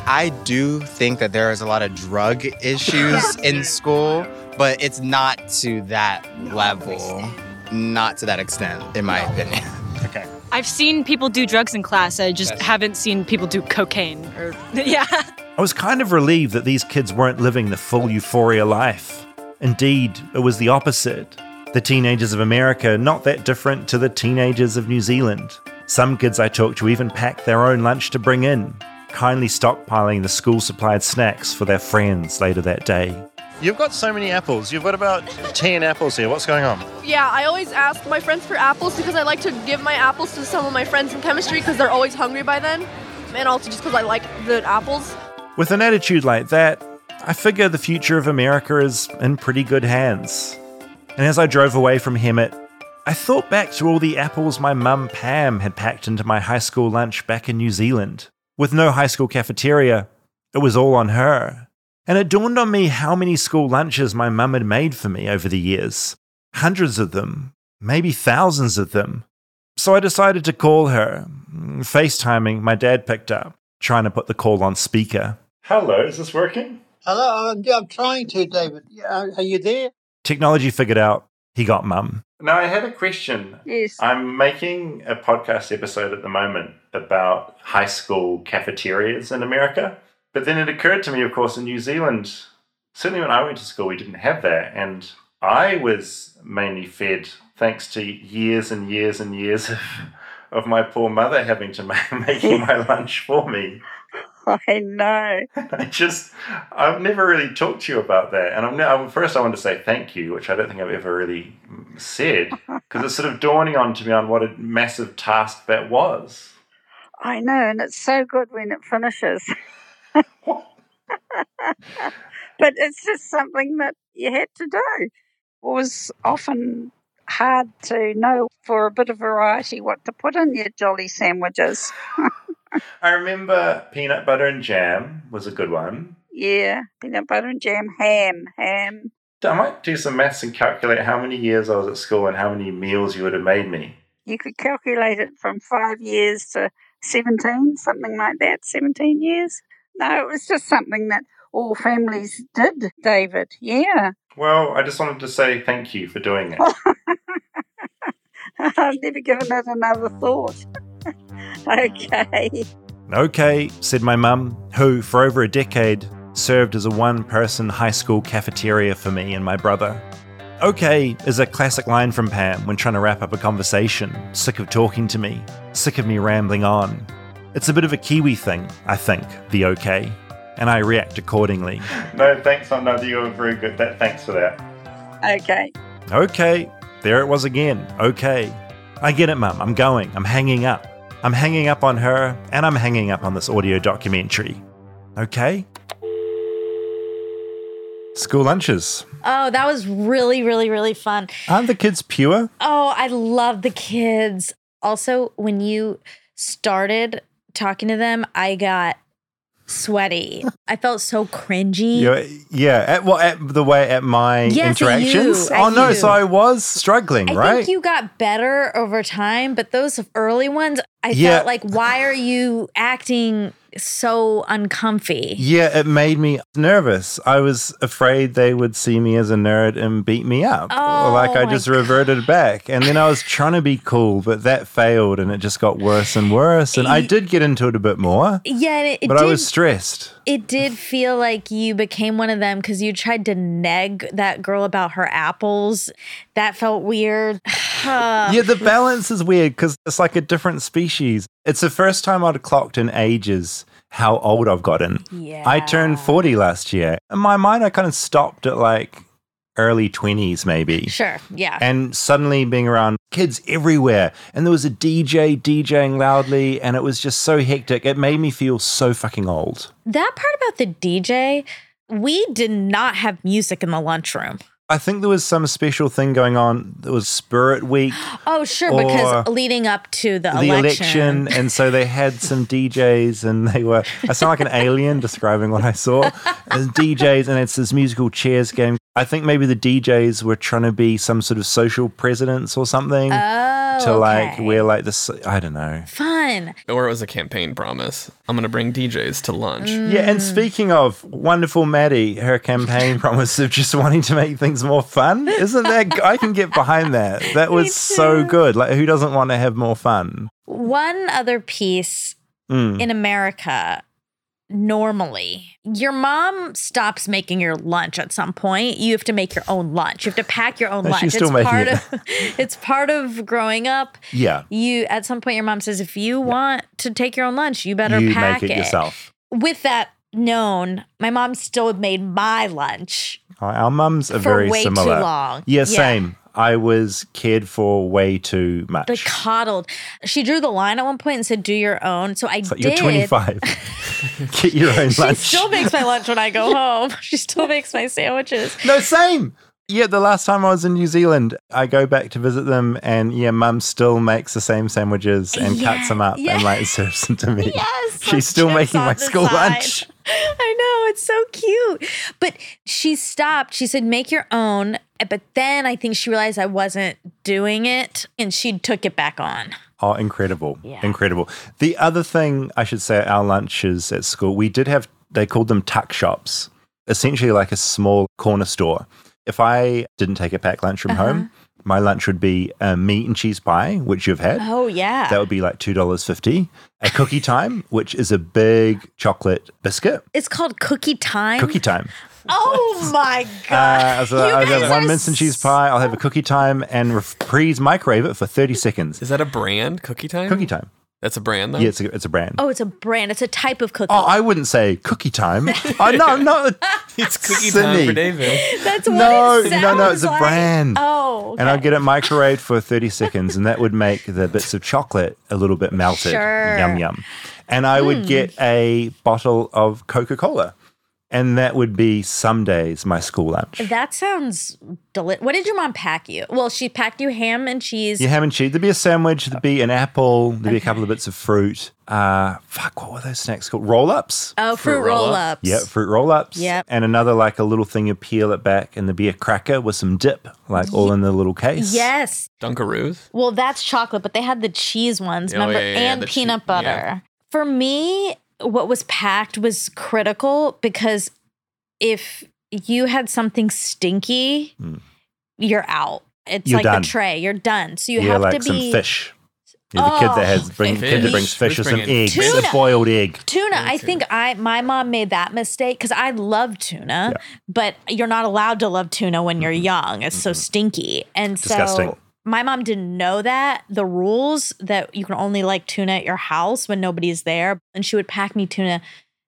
I do think that there is a lot of drug issues [LAUGHS] in school, but it's not to that level, not to that extent, in my opinion. Okay. I've seen people do drugs in class. I just haven't seen people do cocaine or [LAUGHS] yeah. I was kind of relieved that these kids weren't living the full euphoria life. Indeed, it was the opposite. The teenagers of America not that different to the teenagers of New Zealand. Some kids I talked to even packed their own lunch to bring in, kindly stockpiling the school supplied snacks for their friends later that day. You've got so many apples. You've got about 10 apples here. What's going on? Yeah, I always ask my friends for apples because I like to give my apples to some of my friends in chemistry because they're always hungry by then, and also just because I like the apples. With an attitude like that, I figure the future of America is in pretty good hands. And as I drove away from Hemet, I thought back to all the apples my mum Pam had packed into my high school lunch back in New Zealand. With no high school cafeteria, it was all on her. And it dawned on me how many school lunches my mum had made for me over the years hundreds of them, maybe thousands of them. So I decided to call her. FaceTiming, my dad picked up, trying to put the call on speaker. Hello, is this working? Hello, I'm, I'm trying to, David. Yeah, Are you there? Technology figured out he got mum. Now, I had a question. Yes. I'm making a podcast episode at the moment about high school cafeterias in America. But then it occurred to me, of course, in New Zealand, certainly when I went to school, we didn't have that. And I was mainly fed thanks to years and years and years of, of my poor mother having to [LAUGHS] make making my lunch for me. [LAUGHS] I know. [LAUGHS] I just, I've never really talked to you about that. And I'm now, first, I want to say thank you, which I don't think I've ever really said, because it's sort of dawning on to me on what a massive task that was. I know, and it's so good when it finishes. [LAUGHS] but it's just something that you had to do. It was often hard to know for a bit of variety what to put in your jolly sandwiches. [LAUGHS] I remember peanut butter and jam was a good one. yeah, peanut butter and jam, ham, ham. I might do some maths and calculate how many years I was at school and how many meals you would have made me. You could calculate it from five years to 17, something like that, 17 years. No, it was just something that all families did, David. Yeah. Well, I just wanted to say thank you for doing it. [LAUGHS] I've never given it another thought. [LAUGHS] okay. Okay, said my mum, who, for over a decade, served as a one person high school cafeteria for me and my brother. Okay is a classic line from Pam when trying to wrap up a conversation, sick of talking to me, sick of me rambling on. It's a bit of a Kiwi thing, I think, the okay, and I react accordingly. [LAUGHS] no, thanks on that. you're very good. That, thanks for that. Okay. Okay, there it was again. Okay. I get it, Mum. I'm going. I'm hanging up. I'm hanging up on her, and I'm hanging up on this audio documentary. Okay? School lunches. Oh, that was really, really, really fun. Aren't the kids pure? Oh, I love the kids. Also, when you started talking to them, I got sweaty. I felt so cringy. Yeah, yeah. At, well, at the way at my Yes, at interactions. you, oh no, you. so I was struggling, right? I right? think you got better over time, but those early ones, I Yeah. felt like, why are you acting so uncomfy? yeah, it made me nervous. I was afraid they would see me as a nerd and beat me up. Oh, like I oh just reverted back. And then I was trying to be cool, but that failed and it just got worse and worse. And I did get into it a bit more. Yeah, and it, it but did, I was stressed. It did feel like you became one of them because you tried to neg that girl about her apples. That felt weird. [SIGHS] yeah, the balance is weird because it's like a different species. It's the first time I'd clocked in ages how old I've gotten. Yeah. I turned 40 last year. In my mind, I kind of stopped at like early 20s, maybe. Sure, yeah. And suddenly being around kids everywhere. And there was a DJ DJing loudly, and it was just so hectic. It made me feel so fucking old. that part about the DJ, we did not have music in the lunchroom. I think there was some special thing going on. There was Spirit Week. Oh, sure, because leading up to the, the election. election. and so they had some [LAUGHS] DJs and they were I sound like an alien describing what I saw. There's DJs and it's this musical chairs game. I think maybe the DJs were trying to be some sort of social presidents or something. Oh, to like okay. wear like this I don't know. Fun. Or it was a campaign promise. I'm going to bring DJs to lunch. Yeah, and speaking of wonderful Maddie, her campaign [LAUGHS] promise of just wanting to make things more fun, isn't that? I can get behind that. That [LAUGHS] was so good. Like, who doesn't want to have more fun? One other piece Mm. in America, normally, your mom stops making your lunch at some point. You have to make your own lunch. You have to pack your own [LAUGHS] lunch. she's still it's making part it. of [LAUGHS] it's part of growing up. Yeah, You at some point your mom says if you want to take your own lunch, you better you pack make it, yourself. With that known, my mom still made my lunch. Our mums are For very way too similar. long. Yeah, Yeah. same. I was cared for way too much. Coddled. She drew the line at one point and said, "Do your own." So I like, did. you're 25. [LAUGHS] Get your own lunch. She still makes my lunch when I go [LAUGHS] home. She still makes my sandwiches. no, same. Yeah, the last time I was in New Zealand, I go back to visit them, and yeah, Mum still makes the same sandwiches and cuts them up yeah. and like [LAUGHS] serves them to me. Yes, she's still making my school side. lunch. I know it's so cute. But she stopped. She said, make your own. But then I think she realized I wasn't doing it and she took it back on. Oh, incredible. Yeah. Incredible. The other thing I should say at our lunches at school, we did have, they called them tuck shops, essentially like a small corner store. If I didn't take a packed lunch from Uh-huh. home, my lunch would be a meat and cheese pie, which you've had. Oh, yeah. That would be like $2.50. A cookie time, which is a big chocolate biscuit. It's called cookie time. Cookie time. Oh my god! [LAUGHS] Uh, so I'll have one are mince and cheese pie. I'll have a cookie time and reprise microwave it for 30 seconds. Is that a brand? Cookie time? Cookie time. That's a brand though? Yeah, it's a, it's a brand. Oh, it's a brand. It's a type of cookie. Oh, I wouldn't say cookie time. oh, no, no. [LAUGHS] It's cookie time for David. That's what No, it no, no, it's sounds a like. brand. Oh, And I'd get it microwaved for 30 seconds, and that would make the bits of chocolate a little bit melted. Sure. Yum, yum. And I would Mm. get a bottle of Coca Cola. And that would be some days my school lunch. that sounds delicious. What did your mom pack you? Well, she packed you ham and cheese. You ham and cheese. There'd be a sandwich, there'd be an apple, there'd be a couple of bits of fruit. Uh, fuck, what were those snacks called? Roll ups. Oh, fruit, roll-ups. Yeah, fruit roll ups. Yep. And another like a little thing you peel it back, and there'd be a cracker with some dip, like all in the little case. Yes. Dunkaroos? Well, that's chocolate, but they had the cheese ones, Oh, remember? yeah, yeah, and the che- peanut butter. yeah. For me, what was packed was critical because if you had something stinky, hmm. you're out. It's. You're like done. the tray. You're done. So you yeah, have like to some be fish. You're the kid that has Oh, bring kid that fish. brings fish or Who's some bringing eggs, Tuna. a boiled egg. Tuna, I think I my mom made that mistake because I love tuna, but you're not allowed to love tuna when you're young. It's so stinky, and Disgusting. so my mom didn't know that the rules that you can only like tuna at your house when nobody's there, and she would pack me tuna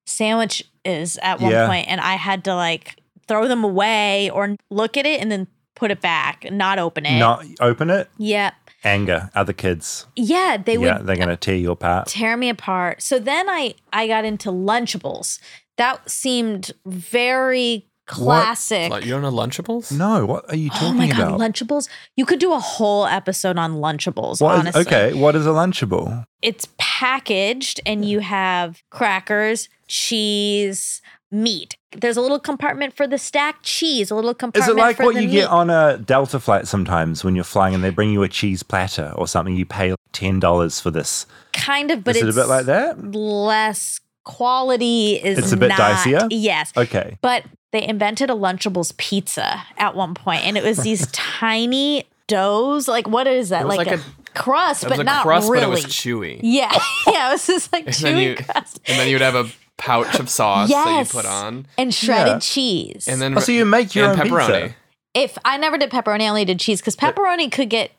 sandwiches at one Yeah. point, and I had to like throw them away or look at it and then put it back not open it. Not open it. Yep. Anger. Other kids. Yeah, they yeah, would they're gonna tear you apart. tear me apart. So then I I got into Lunchables. That seemed very classic. Like, you don't know Lunchables? No, what are you Oh talking my god, about? Lunchables! You could do a whole episode on Lunchables. What is- honestly, okay, what is a lunchable? it's packaged, and you have crackers, cheese, meat. There's a little compartment for the stacked cheese. A little compartment. Is it like for what you meat. get on a Delta flight sometimes when you're flying and they bring you a cheese platter or something? You pay ten dollars for this. kind of, but is it it's a bit like that? less quality. Is It's a bit not- dicier? Yes. Okay. But they invented a Lunchables pizza at one point, and it was these [LAUGHS] tiny doughs. Like, what is that? Like, like a, crust, but a not crust, really. but it was chewy. Yeah, [LAUGHS] yeah, it was just like And chewy then, you, crust and then you would have a pouch of sauce that you put on. and shredded Yeah. cheese. And then Oh, so you make your and own pepperoni. pizza? if I never did pepperoni, I only did cheese because pepperoni could get.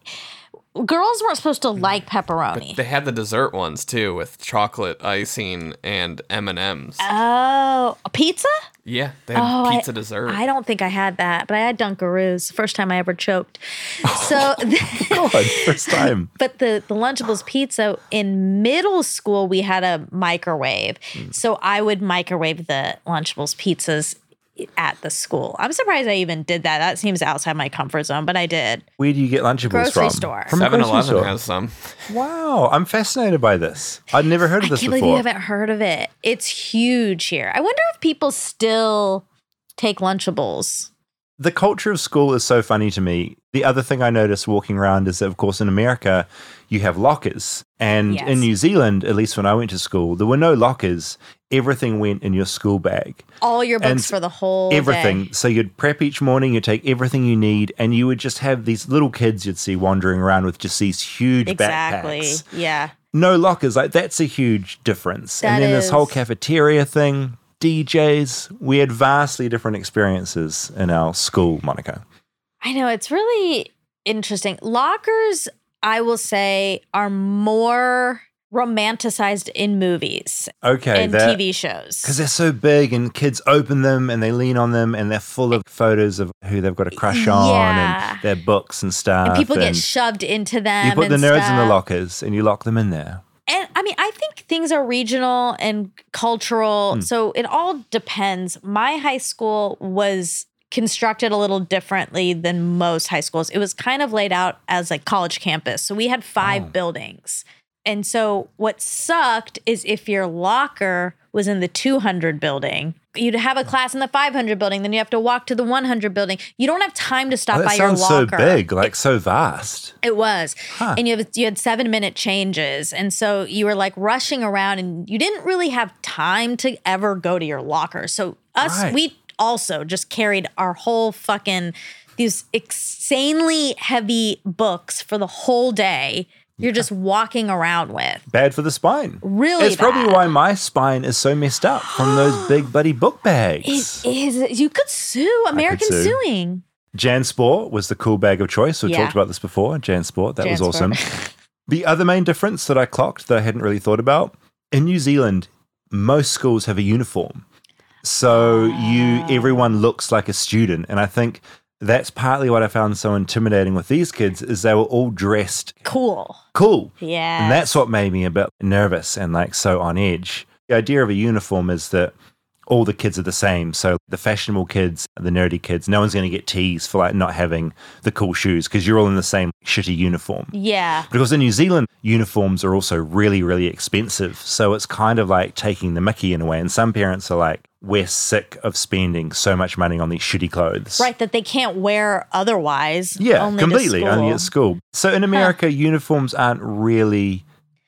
Girls weren't supposed to like pepperoni. They had the dessert ones too, with chocolate icing and M and M's. Oh, a pizza? Yeah, they had Oh, I- pizza dessert. I don't think I had that, but I had Dunkaroos. First time I ever choked. So, [LAUGHS] [LAUGHS] God, first time. [LAUGHS] but the the Lunchables pizza in middle school we had a microwave, Hmm. so I would microwave the Lunchables pizzas at the school. I'm surprised I even did that. That seems outside my comfort zone, but I did. Where do you get Lunchables Grocery from? store. From a 7 grocery Eleven store. has some. Wow, I'm fascinated by this. I'd never heard of I this can't believe before. you haven't heard of it. It's huge here. I wonder if people still take Lunchables. the culture of school is so funny to me. The other thing I noticed walking around is that, of course, in America, you have lockers. And Yes. in New Zealand, at least when I went to school, there were no lockers. Everything went in your school bag. All your books And for the whole Everything. day. So you'd prep each morning, you'd take everything you need, and you would just have these little kids you'd see wandering around with just these huge Exactly. backpacks. Yeah. No lockers. Like, that's a huge difference. That and then this whole cafeteria thing, DJs, we had vastly different experiences in our school, Monica. I know it's really interesting. Lockers, I will say, are more romanticized in movies Okay, and TV shows. Because they're so big and kids open them and they lean on them and they're full of photos of who they've got a crush on Yeah. and their books and stuff. and people get shoved into them. you put the nerds in the lockers and you lock them in there. And I mean, I think things are regional and cultural. Hmm. So it all depends. My high school was constructed a little differently than most high schools. It was kind of laid out as a college campus. So we had five Oh. buildings. And so what sucked is if your locker was in the 200 building, you'd have a class in the 500 building, then you have to walk to the 100 building. You don't have time to stop Oh, by your sounds so big, like so vast. It was. Huh. And you have you had 7 minute changes and so you were like rushing around and you didn't really have time to ever go to your locker. So us Right. we also just carried our whole fucking these insanely heavy books for the whole day. You're just walking around with. Bad for the spine. Really It's probably why my spine is so messed up from those big [GASPS] buddy book bags. It is you could sue American sue. suing. Jan Sport was the cool bag of choice. We've Yeah. talked about this before. Jan Sport, that was awesome. [LAUGHS] The other main difference that I clocked that I hadn't really thought about in New Zealand, most schools have a uniform. So you Ah. everyone looks like a student. And I think that's partly what I found so intimidating with these kids is they were all dressed Cool. cool. Yeah. And that's what made me a bit nervous and like so on edge. The idea of a uniform is that all the kids are the same. So the fashionable kids, the nerdy kids, no one's going to get teased for like not having the cool shoes because you're all in the same shitty uniform. Yeah. Because in New Zealand, uniforms are also really, really expensive. So it's kind of like taking the mickey in a way. And some parents are like, we're sick of spending so much money on these shitty clothes. Right, that they can't wear otherwise. Yeah, only to completely. Only at school. So in America, uniforms aren't really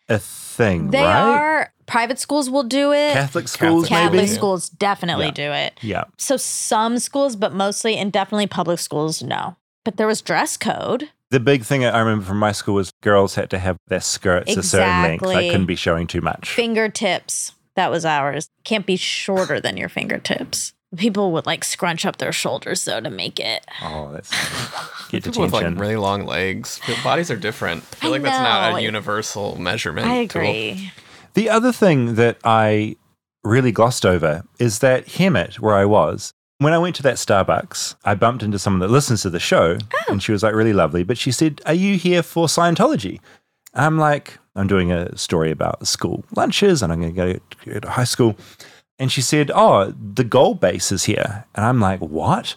a thing, They right? are private schools will do it. Catholic schools, Catholic maybe? schools definitely Yeah. do it. Yeah. So some schools, but mostly and definitely public schools, no. But there was dress code. The big thing I remember from my school was girls had to have their skirts a certain length. Exactly. They couldn't be showing too much. Fingertips. That was ours. Can't be shorter than your fingertips. People would like scrunch up their shoulders though to make it. Oh, that's [LAUGHS] get People with like really long legs. Their Bodies are different. I feel I like that's not a universal measurement. I tool. agree. The other thing that I really glossed over is that Hemet, where I was, when I went to that Starbucks, I bumped into someone that listens to the show oh. and she was like really lovely. But she said, Are you here for Scientology? I'm like, I'm doing a story about school lunches and I'm going to go to- high school. And she said, Oh, the gold base is here. And I'm like, What?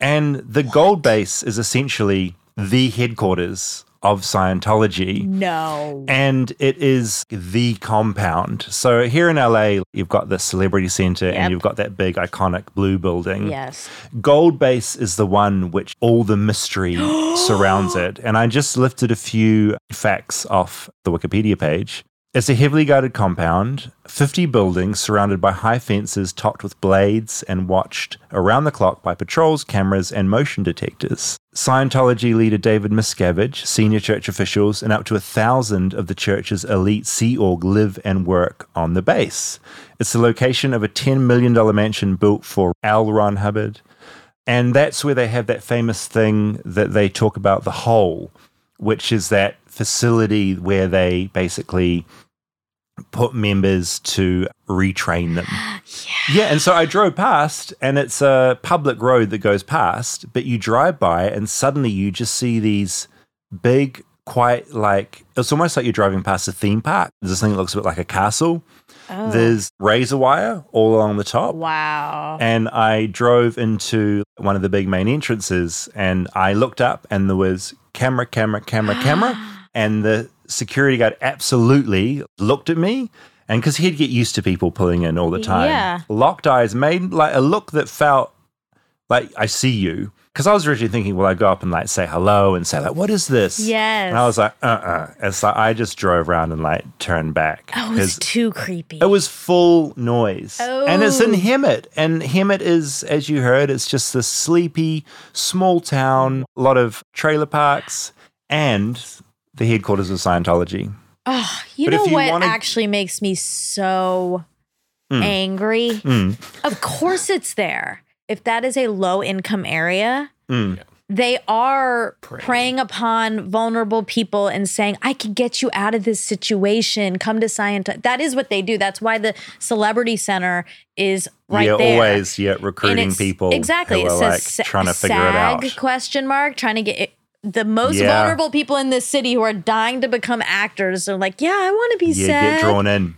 And the gold base is essentially the headquarters of Scientology. No. And it is the compound. So here in LA, you've got the Celebrity Center Yep. and you've got that big iconic blue building. Yes. Gold Base is the one which all the mystery [GASPS] surrounds it. And I just lifted a few facts off the Wikipedia page. It's a heavily guarded compound, 50 buildings surrounded by high fences topped with blades and watched around the clock by patrols, cameras, and motion detectors. Scientology leader David Miscavige, senior church officials, and up to a thousand of the church's elite Sea Org live and work on the base. It's the location of a $10 million mansion built for L. Ron Hubbard. And that's where they have that famous thing that they talk about the hole, which is that facility where they basically put members to retrain them. Yeah. [GASPS] yeah. and so I drove past, and it's a public road that goes past, but you drive by, and suddenly you just see these big, quite like it's almost like you're driving past a theme park. There's this thing that looks a bit like a castle. Oh. There's razor wire all along the top. Wow. And I drove into one of the big main entrances and I looked up and there was camera, camera, camera, [GASPS] camera. And the security guard absolutely looked at me. And because he'd get used to people pulling in all the time, Yeah. locked eyes made like a look that felt like I see you. Because I was originally thinking, well, I go up and like say hello and say like, "What is this?" Yes. And I was like, "Uh, uh It's like I just drove around and like turned back. Oh, it was too creepy. it was full noise. And it's in Oh. Hemet. And Hemet is, as you heard, it's just this sleepy, small town, a lot of trailer parks, and the headquarters of Scientology. Oh, you But know you what wanna- actually makes me so Mm. angry? Mm. Of course it's there. If that is a low income area, Mm. they are preying upon vulnerable people and saying, I can get you out of this situation. Come to science. That is what they do. That's why the Celebrity Center is right yeah, there. always, yeah, recruiting people Exactly. who it are says like trying to figure it out. question mark, trying to get it. The most Yeah. vulnerable people in this city who are dying to become actors are like, yeah, I want to be Yeah, get drawn in.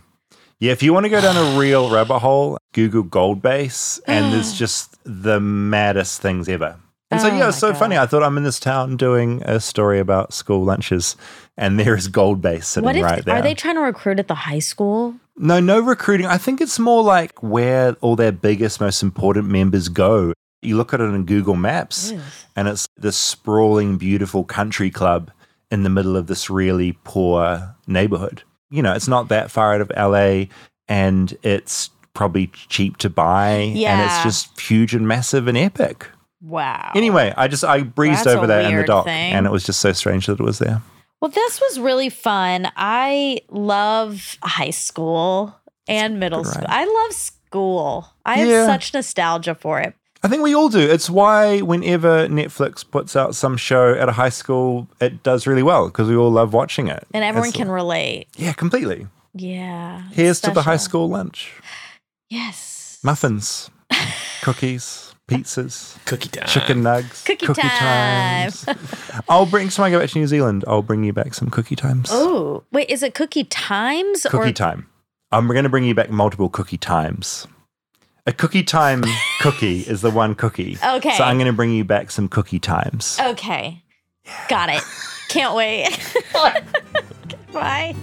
Yeah, if you want to go down a real rabbit hole, Google Gold Base, and ah. there's just the maddest things ever. And so, Oh yeah, it's so funny. I thought I'm in this town doing a story about school lunches, and there is Gold Base sitting What if right there. are they trying to recruit at the high school? No, no recruiting. I think it's more like where all their biggest, most important members go. You look at it in Google Maps, and it's this sprawling, beautiful country club in the middle of this really poor neighborhood. You know, it's not that far out of LA, and it's probably cheap to buy, and it's just huge and massive and epic. Wow. Anyway, I just I breezed That's over that in the weird doc, thing. and it was just so strange that it was there. Well, this was really fun. I love high school and middle school. I love school. I have such nostalgia for it. I think we all do. It's why whenever Netflix puts out some show at a high school, it does really well because we all love watching it. And everyone It's- can relate. Yeah, completely. Yeah. it's Here's to the high school lunch Yes. muffins, [LAUGHS] cookies, pizzas, cookie time, chicken nugs, Cookie, time. times. [LAUGHS] I'll bring, so when I go back to New Zealand, I'll bring you back some cookie times. oh, wait, is it cookie times Cookie or time. I'm going to bring you back multiple cookie times. A cookie time [LAUGHS] cookie is the one cookie. Okay. So I'm going to bring you back some cookie times. Okay. Got it. [LAUGHS] Can't wait. [LAUGHS] Bye.